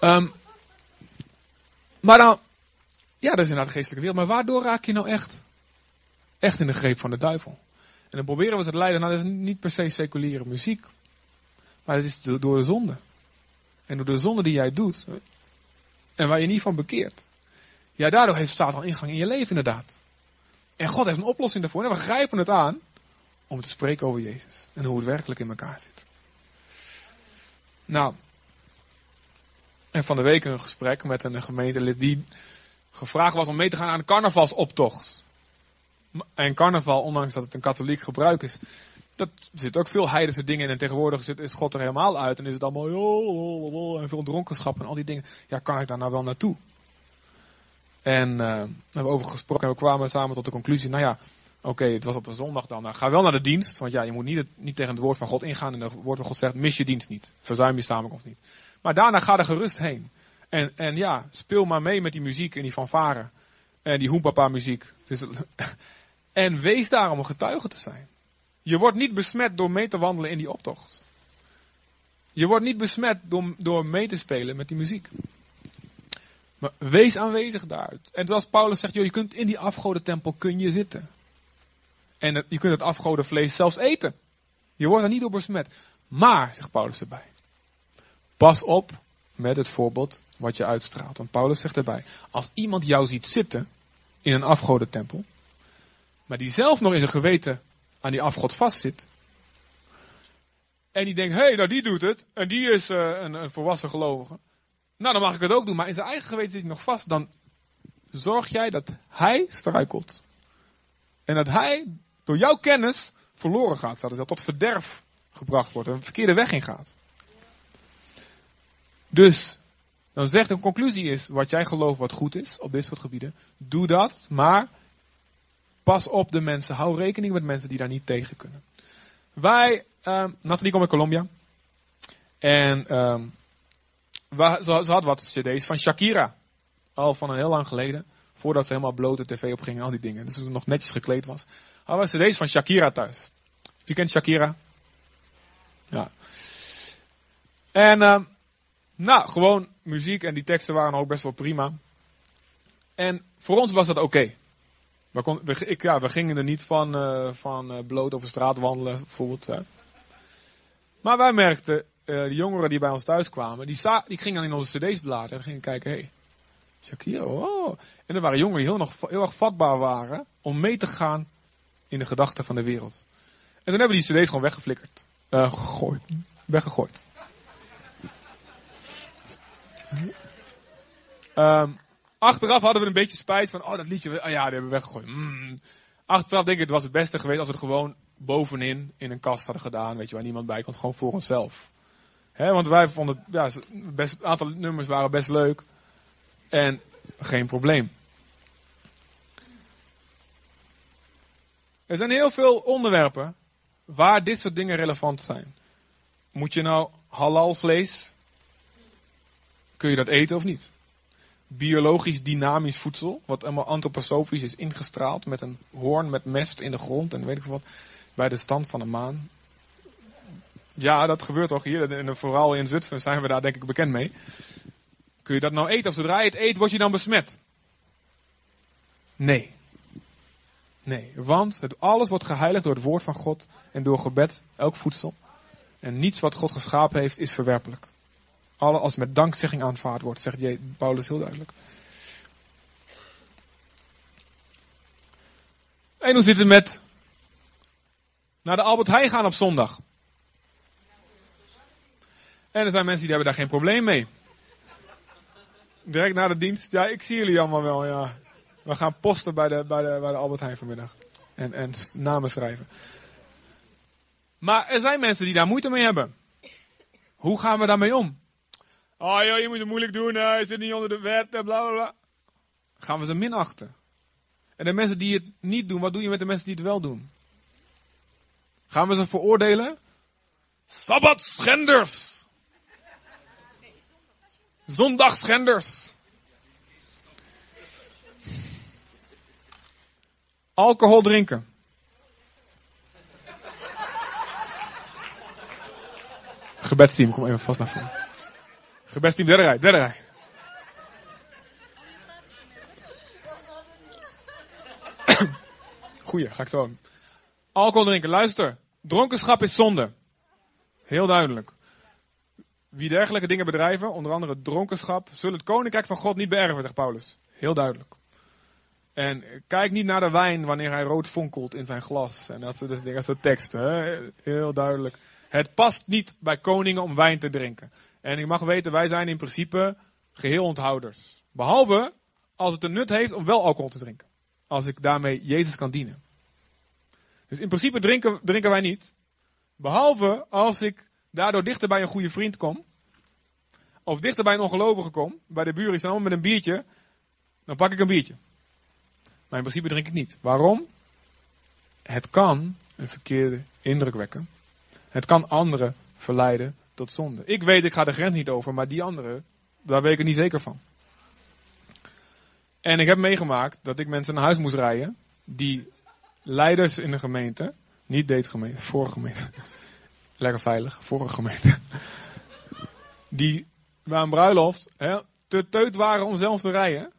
Um, maar dan, ja, dat is inderdaad de geestelijke wereld. Maar waardoor raak je nou echt, echt in de greep van de duivel? En dan proberen we het leiden. Nou, dat is niet per se seculiere muziek. Maar het is door de zonde. En door de zonde die jij doet. En waar je niet van bekeert. Ja, daardoor heeft Satan ingang in je leven inderdaad. En God heeft een oplossing daarvoor. En we grijpen het aan om te spreken over Jezus. En hoe het werkelijk in elkaar zit. Nou, en van de week een gesprek met een gemeentelid die gevraagd was om mee te gaan aan een carnavalsoptocht. En carnaval, ondanks dat het een katholiek gebruik is, dat zit ook veel heidense dingen in. En tegenwoordig is God er helemaal uit en is het allemaal en veel dronkenschap en al die dingen. Ja, kan ik daar nou wel naartoe? En uh, we hebben over gesproken en we kwamen samen tot de conclusie, nou ja, Oké, het was op een zondag dan. Nou, ga wel naar de dienst. Want ja, je moet niet, het, niet tegen het woord van God ingaan. En het woord van God zegt, mis je dienst niet. Verzuim je samenkomst niet. Maar daarna ga er gerust heen. En, en ja, speel maar mee met die muziek en die fanfare. En die hoempapa muziek. Dus, en wees daar om een getuige te zijn. Je wordt niet besmet door mee te wandelen in die optocht. Je wordt niet besmet door, door mee te spelen met die muziek. Maar wees aanwezig daar. En zoals Paulus zegt, joh, je kunt in die afgodentempel kun je zitten. En je kunt het afgodenvlees zelfs eten. Je wordt er niet door besmet. Maar, zegt Paulus erbij, pas op met het voorbeeld wat je uitstraalt. Want Paulus zegt erbij, als iemand jou ziet zitten in een afgodentempel, maar die zelf nog in zijn geweten aan die afgod vastzit, en die denkt, hé, hey, nou die doet het, en die is uh, een, een volwassen gelovige, nou dan mag ik het ook doen, maar in zijn eigen geweten zit hij nog vast, dan zorg jij dat hij struikelt. En dat hij door jouw kennis verloren gaat, dat hij tot verderf gebracht wordt en een verkeerde weg ingaat. Dus, dan zegt de conclusie is, wat jij gelooft wat goed is op dit soort gebieden, doe dat, maar pas op de mensen, hou rekening met mensen die daar niet tegen kunnen. Wij, um, Nathalie komt uit Colombia. En we, ze, had wat cd's van Shakira. Al van een heel lang geleden. Voordat ze helemaal blote tv opging en al die dingen. Dus ze nog netjes gekleed was. Hadden we cd's van Shakira thuis. Wie kent Shakira? Ja. En um, nou, gewoon muziek en die teksten waren ook best wel prima. En voor ons was dat oké. We, we, ja, we gingen er niet van, uh, van uh, bloot over straat wandelen, bijvoorbeeld. Hè. Maar wij merkten, uh, de jongeren die bij ons thuis kwamen, die, die gingen dan in onze cd's bladeren en gingen kijken, hé, hey, Shakira, oh. En er waren jongeren die heel, nog, heel erg vatbaar waren om mee te gaan in de gedachten van de wereld. En toen hebben die cd's gewoon weggeflikkerd. gegooid. Weggegooid. Um, achteraf hadden we een beetje spijt van, oh dat liedje, oh ja, die hebben we weggegooid. Mm. Achteraf denk ik, het was het beste geweest als we het gewoon bovenin in een kast hadden gedaan, weet je, waar niemand bij komt, gewoon voor onszelf. Want wij vonden, ja, best, een aantal nummers waren best leuk. En geen probleem. Er zijn heel veel onderwerpen waar dit soort dingen relevant zijn. Moet je nou halal vlees kun je dat eten of niet? Biologisch dynamisch voedsel, wat allemaal antroposofisch is ingestraald met een hoorn met mest in de grond en weet ik wat, bij de stand van de maan. Ja, dat gebeurt toch hier, en vooral in Zutphen zijn we daar denk ik bekend mee. Kun je dat nou eten? Of zodra je het eet, word je dan besmet? Nee. Nee, want het, alles wordt geheiligd door het woord van God en door gebed, elk voedsel. En niets wat God geschapen heeft is verwerpelijk alle als met dankzegging aanvaard wordt, zegt Paulus heel duidelijk. En hoe zit het met naar de Albert Heijn gaan op zondag? En er zijn mensen die hebben daar geen probleem mee. Direct na de dienst, ja, ik zie jullie allemaal wel, ja. We gaan posten bij de, bij de, bij de Albert Heijn vanmiddag. En, en namen schrijven. Maar er zijn mensen die daar moeite mee hebben. Hoe gaan we daarmee om? Oh joh, je moet het moeilijk doen, hij zit niet onder de wet, bla bla bla. Gaan we ze minachten. En de mensen die het niet doen, wat doe je met de mensen die het wel doen? Gaan we ze veroordelen? Sabbatschenders! Zondagschenders! Alcohol drinken. Gebedsteam, kom even vast naar voren. Gebedsteam, derde rij, derde rij. Goeie, ga ik zo. Alcohol drinken, luister. Dronkenschap is zonde. Heel duidelijk. Wie dergelijke dingen bedrijven, onder andere dronkenschap, zullen het koninkrijk van God niet beërven, zegt Paulus. Heel duidelijk. En kijk niet naar de wijn wanneer hij rood fonkelt in zijn glas. En dat soort dingen, dat soort teksten. Heel duidelijk. Het past niet bij koningen om wijn te drinken. En ik mag weten, wij zijn in principe geheel onthouders. Behalve als het een nut heeft om wel alcohol te drinken. Als ik daarmee Jezus kan dienen. Dus in principe drinken, drinken wij niet. Behalve als ik daardoor dichter bij een goede vriend kom. Of dichter bij een ongelovige kom. Bij de buren staan met een biertje. Dan pak ik een biertje. Maar in principe drink ik niet. Waarom? het kan een verkeerde indruk wekken. Het kan anderen verleiden tot zonde. Ik weet, ik ga de grens niet over, maar die anderen, daar weet ik er niet zeker van. En ik heb meegemaakt dat ik mensen naar huis moest rijden, die leiders in de gemeente, niet deze gemeente, vorige gemeente, lekker veilig, vorige gemeente, die bij een bruiloft hè, te teut waren om zelf te rijden.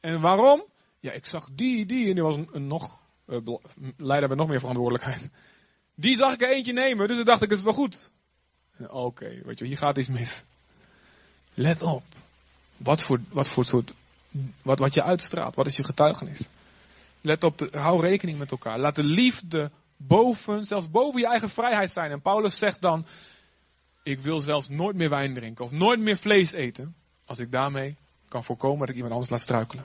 En waarom? Ja, ik zag die, die, en die was een, nog, uh, leider met nog meer verantwoordelijkheid. Die zag ik er eentje nemen, dus dan dacht ik, het is wel goed. Oké, weet je, hier gaat iets mis. Let op. Wat voor, wat voor soort, wat, wat je uitstraalt, wat is je getuigenis? Let op, hou rekening met elkaar. Laat de liefde boven, zelfs boven je eigen vrijheid zijn. En Paulus zegt dan, ik wil zelfs nooit meer wijn drinken of nooit meer vlees eten, als ik daarmee kan voorkomen dat ik iemand anders laat struikelen.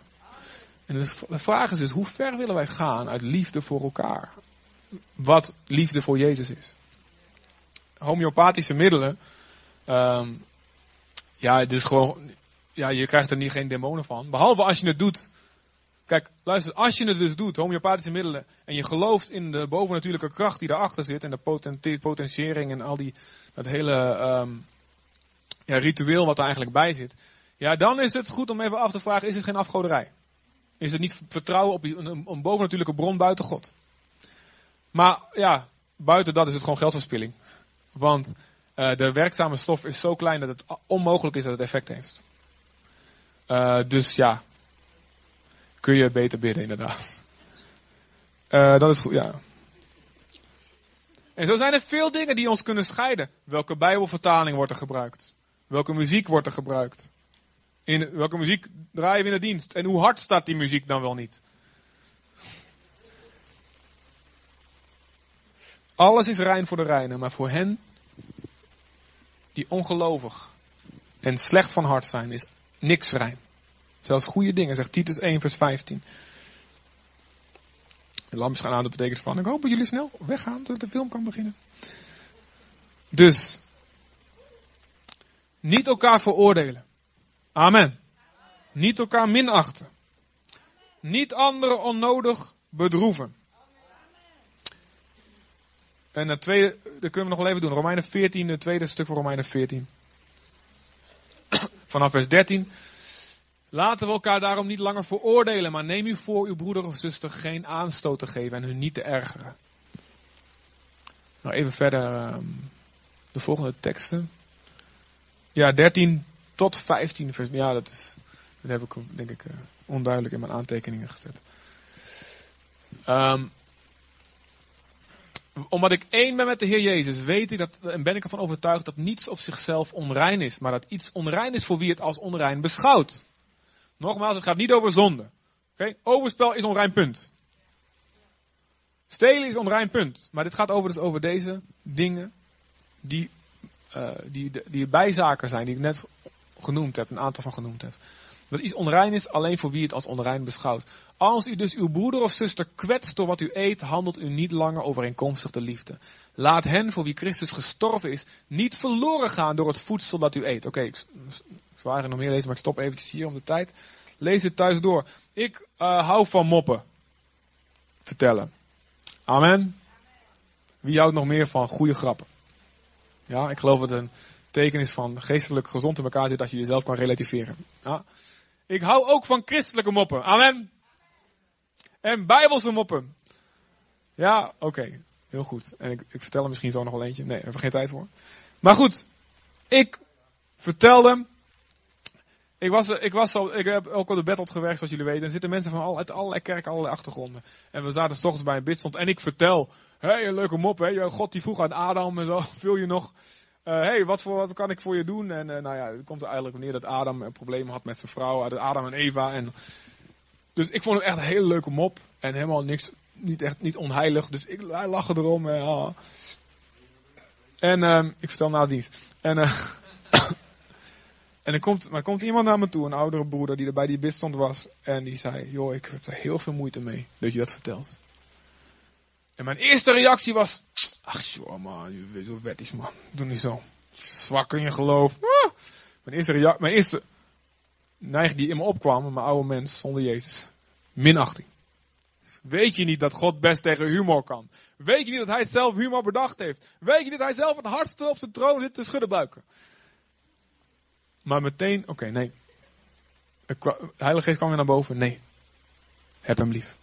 En de vraag is dus, hoe ver willen wij gaan uit liefde voor elkaar? Wat liefde voor Jezus is. Homeopathische middelen, um, ja, het is gewoon, ja, je krijgt er niet geen demonen van. Behalve als je het doet. Kijk, luister, als je het dus doet, homeopathische middelen, en je gelooft in de bovennatuurlijke kracht die daarachter zit, en de potentiëring en al die, dat hele um, ja, ritueel wat er eigenlijk bij zit. Ja, dan is het goed om even af te vragen, is het geen afgoderij? Is het niet vertrouwen op een, een bovennatuurlijke bron buiten God? Maar ja, buiten dat is het gewoon geldverspilling. Want uh, de werkzame stof is zo klein dat het onmogelijk is dat het effect heeft. Uh, dus ja, kun je beter bidden inderdaad. Uh, dat is goed, ja. En zo zijn er veel dingen die ons kunnen scheiden. Welke bijbelvertaling wordt er gebruikt? Welke muziek wordt er gebruikt? In welke muziek draaien we in de dienst? En hoe hard staat die muziek dan wel niet? Alles is rein voor de reinen, maar voor hen die ongelovig en slecht van hart zijn, is niks rein. Zelfs goede dingen, zegt Titus 1, vers 15. De lampjes gaan aan, dat betekent van, ik hoop dat jullie snel weggaan, zodat de film kan beginnen. Dus, niet elkaar veroordelen. Amen. Niet elkaar minachten. Niet anderen onnodig bedroeven. En het tweede, dat kunnen we nog wel even doen. Romeinen 14, het tweede stuk van Romeinen 14. Vanaf vers 13. Laten we elkaar daarom niet langer veroordelen, maar neem u voor uw broeder of zuster geen aanstoot te geven en hun niet te ergeren. Nou, even verder um, de volgende teksten. Ja, 13 tot 15 vers. Ja, dat, is, dat heb ik denk ik uh, onduidelijk in mijn aantekeningen gezet. Um, omdat ik één ben met de Heer Jezus, weet ik dat, en ben ik ervan overtuigd dat niets op zichzelf onrein is, maar dat iets onrein is voor wie het als onrein beschouwt. Nogmaals, het gaat niet over zonde. Okay? Overspel is onrein punt. Stelen is onrein punt. Maar dit gaat over, dus over deze dingen die, uh, die, die bijzaken zijn, die ik net genoemd heb, een aantal van genoemd heb. Dat iets onrein is alleen voor wie het als onrein beschouwt. Als u dus uw broeder of zuster kwetst door wat u eet, handelt u niet langer overeenkomstig de liefde. Laat hen voor wie Christus gestorven is, niet verloren gaan door het voedsel dat u eet. Oké, okay, ik zou nog meer lezen, maar ik stop eventjes hier om de tijd. Lees het thuis door. Ik uh, hou van moppen. Vertellen. Amen. Wie houdt nog meer van goede grappen? Ja, ik geloof dat het een teken is van geestelijk gezond in elkaar zit als je jezelf kan relativeren. Ja. Ik hou ook van christelijke moppen. Amen. En bijbelse moppen. Ja, oké. Heel goed. En ik, ik vertel er misschien zo nog wel eentje. Nee, daar hebben we geen tijd voor. Maar goed. Ik vertelde. Ik was, ik was al, ik heb ook op de battle gewerkt, zoals jullie weten. En er zitten mensen van al, uit allerlei kerken, allerlei achtergronden. En we zaten s ochtends bij een bidstond. En ik vertel. Hé, hey, een leuke mop, hè. God die vroeg aan Adam en zo. Vul je nog. Hé, uh, hey, wat, voor, wat kan ik voor je doen? En uh, nou ja, het komt er eigenlijk neer dat Adam een probleem had met zijn vrouw. Adam en Eva. En dus ik vond het echt een hele leuke mop. En helemaal niks, niet echt, niet onheilig. Dus ik lachen erom. En, ah. en uh, ik vertel na dienst. En, en er komt, maar komt iemand naar me toe, een oudere broeder die er bij die bidstond was. En die zei, joh, ik heb er heel veel moeite mee dat je dat vertelt. En mijn eerste reactie was, ach joh man, je weet zo wet is man. Doe niet zo. Zwak in je geloof. Ah. Mijn eerste reactie, mijn eerste neiging die in me opkwam, mijn oude mens zonder Jezus. Minachting. Weet je niet dat God best tegen humor kan? Weet je niet dat hij zelf humor bedacht heeft? Weet je niet dat hij zelf het hardste op zijn troon zit te schudden buiken? Maar meteen, oké, nee. De Heilige Geest kwam weer naar boven. Nee. Heb hem lief.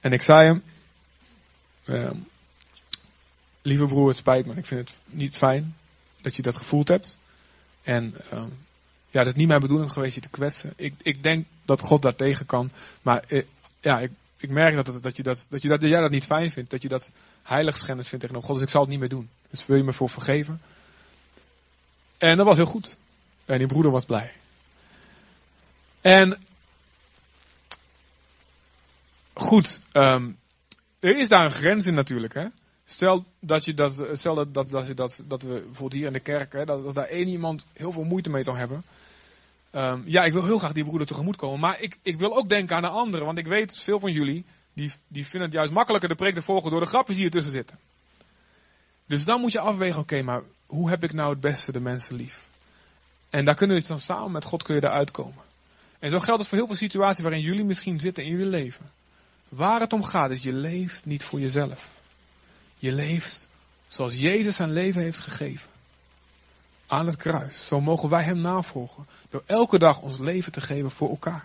En ik zei hem, uh, lieve broer, het spijt me. Ik vind het niet fijn dat je dat gevoeld hebt. En uh, ja, het is niet mijn bedoeling geweest je te kwetsen. Ik, ik denk dat God daar tegen kan. Maar uh, ja, ik, ik merk dat, dat, dat, je dat, dat, je dat, dat jij dat niet fijn vindt. Dat je dat heiligschennis vindt tegenover God. Dus ik zal het niet meer doen. Dus wil je me voor vergeven? En dat was heel goed. En die broeder was blij. En goed, um, er is daar een grens in natuurlijk. Hè? Stel dat je dat, stel dat, dat, dat, dat, dat we bijvoorbeeld hier in de kerk, hè, dat, dat daar één iemand heel veel moeite mee zou hebben. Um, ja, ik wil heel graag die broeder tegemoet komen. Maar ik, ik wil ook denken aan de anderen. Want ik weet, veel van jullie, die, die vinden het juist makkelijker de preek te volgen door de grapjes die ertussen zitten. Dus dan moet je afwegen, oké, maar hoe heb ik nou het beste de mensen lief? En daar kunnen we dan samen met God kun je eruit komen. En zo geldt het voor heel veel situaties waarin jullie misschien zitten in jullie leven. Waar het om gaat is, je leeft niet voor jezelf. Je leeft zoals Jezus zijn leven heeft gegeven. Aan het kruis. Zo mogen wij hem navolgen. Door elke dag ons leven te geven voor elkaar.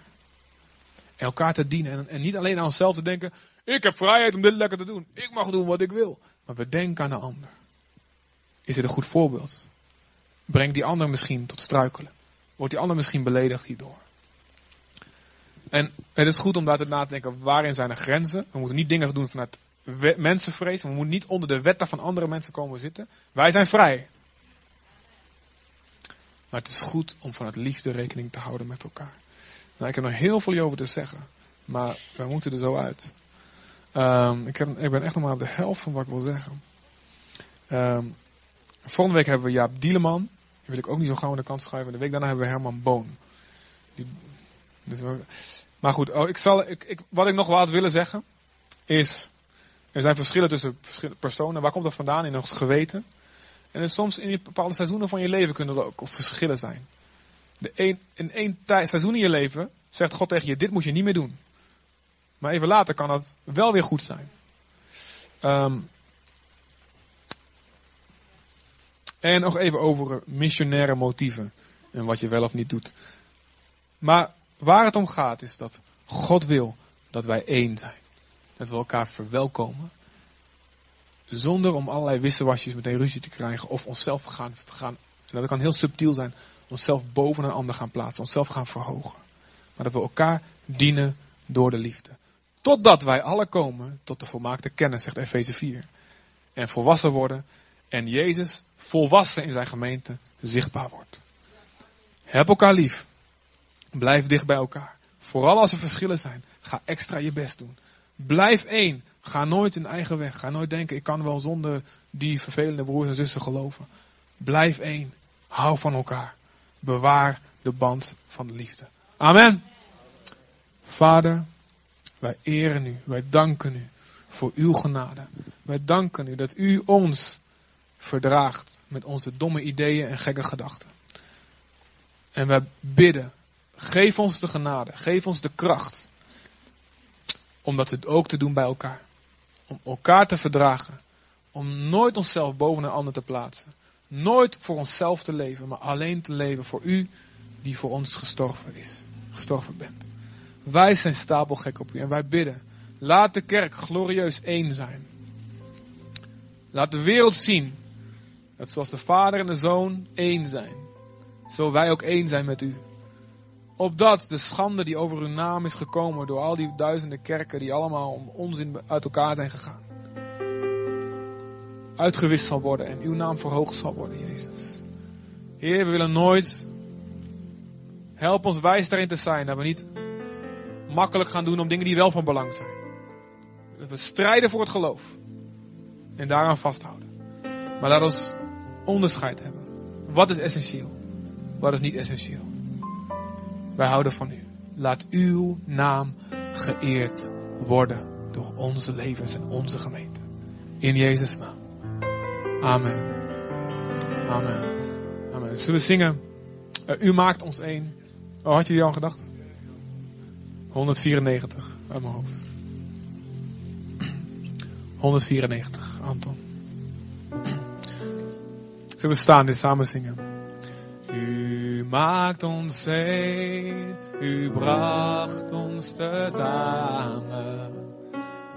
En elkaar te dienen. En, en niet alleen aan onszelf te denken. Ik heb vrijheid om dit lekker te doen. Ik mag doen wat ik wil. Maar we denken aan de ander. Is het een goed voorbeeld? Brengt die ander misschien tot struikelen? Wordt die ander misschien beledigd hierdoor? En het is goed om daar te na te denken, waarin zijn er grenzen? We moeten niet dingen doen vanuit mensenvrees. We moeten niet onder de wetten van andere mensen komen zitten. Wij zijn vrij. Maar het is goed om vanuit liefde rekening te houden met elkaar. Nou, ik heb nog heel veel over te zeggen. Maar wij moeten er zo uit. Um, ik, heb, ik, ben echt nog maar op de helft van wat ik wil zeggen. Um, volgende week hebben we Jaap Dieleman. Wil ik ook niet zo gauw aan de kant schrijven. De week daarna hebben we Herman Boon. Die, dus maar goed, oh, ik zal, ik, wat ik nog wel had willen zeggen. Is, er zijn verschillen tussen verschillende personen. Waar komt dat vandaan? In ons geweten. En soms in bepaalde seizoenen van je leven kunnen er ook verschillen zijn. De een, in één seizoen in je leven zegt God tegen je, dit moet je niet meer doen. Maar even later kan dat wel weer goed zijn. Um, en nog even over missionaire motieven. En wat je wel of niet doet. Maar waar het om gaat is dat God wil dat wij één zijn. Dat we elkaar verwelkomen. Zonder om allerlei wissewasjes meteen ruzie te krijgen of onszelf gaan, te gaan. En dat kan heel subtiel zijn. Onszelf boven een ander gaan plaatsen. Onszelf gaan verhogen. Maar dat we elkaar dienen door de liefde. Totdat wij alle komen tot de volmaakte kennis, zegt Efeze 4. En volwassen worden. En Jezus volwassen in zijn gemeente zichtbaar wordt. Heb elkaar lief. Blijf dicht bij elkaar. Vooral als er verschillen zijn. Ga extra je best doen. Blijf één. Ga nooit in eigen weg. Ga nooit denken, ik kan wel zonder die vervelende broers en zussen geloven. Blijf één. Hou van elkaar. Bewaar de band van de liefde. Amen. Vader, wij eren u. Wij danken u voor uw genade. Wij danken u dat u ons verdraagt met onze domme ideeën en gekke gedachten. En wij bidden, geef ons de genade, geef ons de kracht om dat ook te doen bij elkaar. Om elkaar te verdragen. Om nooit onszelf boven een ander te plaatsen. Nooit voor onszelf te leven, maar alleen te leven voor u die voor ons gestorven is. Gestorven bent. Wij zijn stapelgek op u en wij bidden. Laat de kerk glorieus één zijn. Laat de wereld zien dat zoals de Vader en de Zoon één zijn, zo wij ook één zijn met u. Opdat de schande die over uw naam is gekomen door al die duizenden kerken die allemaal om onzin uit elkaar zijn gegaan. Uitgewist zal worden en uw naam verhoogd zal worden, Jezus. Heer, we willen nooit, help ons wijs daarin te zijn, dat we niet makkelijk gaan doen om dingen die wel van belang zijn. Dat we strijden voor het geloof. En daaraan vasthouden. Maar laat ons onderscheid hebben. Wat is essentieel? Wat is niet essentieel? Wij houden van u. Laat uw naam geëerd worden door onze levens en onze gemeente. In Jezus' naam. Amen. Amen. Amen. Zullen we zingen? Uh, u maakt ons één. Oh, had je die al gedacht? 194 uit mijn hoofd. 194, Anton. We staan dit samen zingen? U maakt ons heen, u bracht ons tezamen.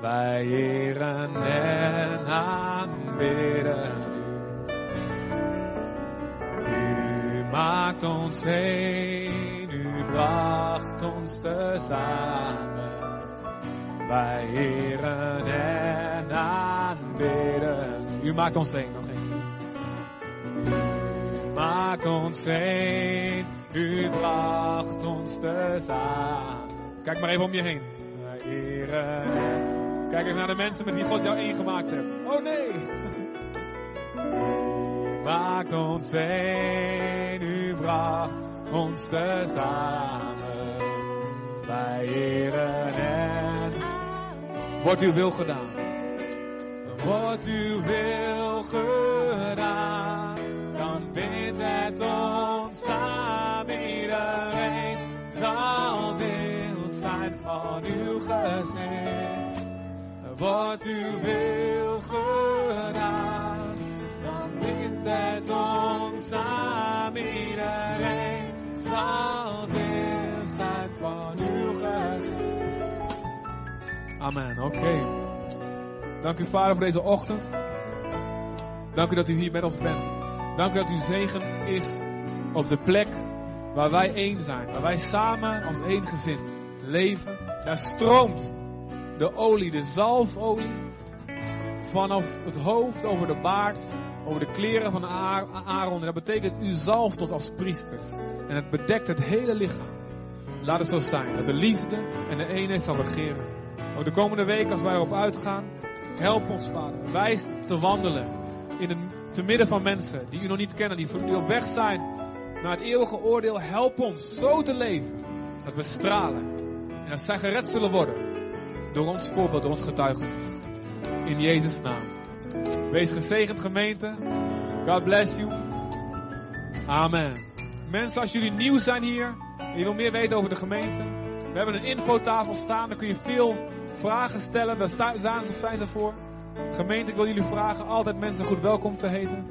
Wij eren en aanbidden u. U maakt ons heen, u bracht ons tezamen. Wij eren en aanbidden. U maakt ons heen nog keer. U maakt ons heen, u bracht ons tezamen. Kijk maar even om je heen. Eren en... Kijk even naar de mensen met wie God jou één gemaakt heeft. Oh nee! U maakt ons heen, u bracht ons tezamen. Wij eren en wordt uw wil gedaan. Wordt uw wil gedaan, bindt het ons samen. Iedereen zal deel zijn van uw gezin. Wordt uw wil gedaan, dan bindt het ons samen. Iedereen zal deel zijn van uw gezin. Amen. Oké. Dank u Vader voor deze ochtend. Dank u dat u hier met ons bent. Dank u dat uw zegen is op de plek waar wij één zijn. Waar wij samen als één gezin leven. Daar stroomt de olie, de zalfolie. Vanaf het hoofd over de baard, over de kleren van Aaron. En dat betekent u zalft ons als priesters. En het bedekt het hele lichaam. Laat het zo zijn dat de liefde en de eenheid zal regeren. Ook de komende week als wij erop uitgaan, help ons Vader. Wijs te wandelen in het, te midden van mensen die u nog niet kennen, die, die op weg zijn naar het eeuwige oordeel. Help ons zo te leven dat we stralen en dat zij gered zullen worden door ons voorbeeld, door ons getuigenis. In Jezus' naam. Wees gezegend gemeente. God bless you. Amen. Mensen, als jullie nieuw zijn hier en je wil meer weten over de gemeente, we hebben een infotafel staan, daar kun je veel vragen stellen, daar zijn ze voor. Gemeente, ik wil jullie vragen altijd mensen goed welkom te heten.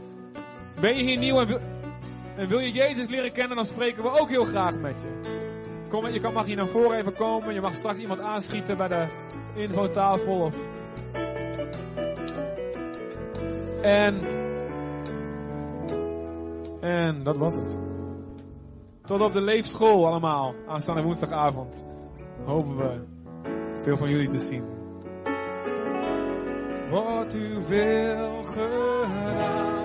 Ben je hier nieuw en wil, je Jezus leren kennen, dan spreken we ook heel graag met je. Kom, je mag hier naar voren even komen, je mag straks iemand aanschieten bij de infotafel. Of... En, en dat was het. Tot op de leefschool allemaal, aanstaande woensdagavond. Hopen we veel van jullie te zien wordt uw wil gedaan.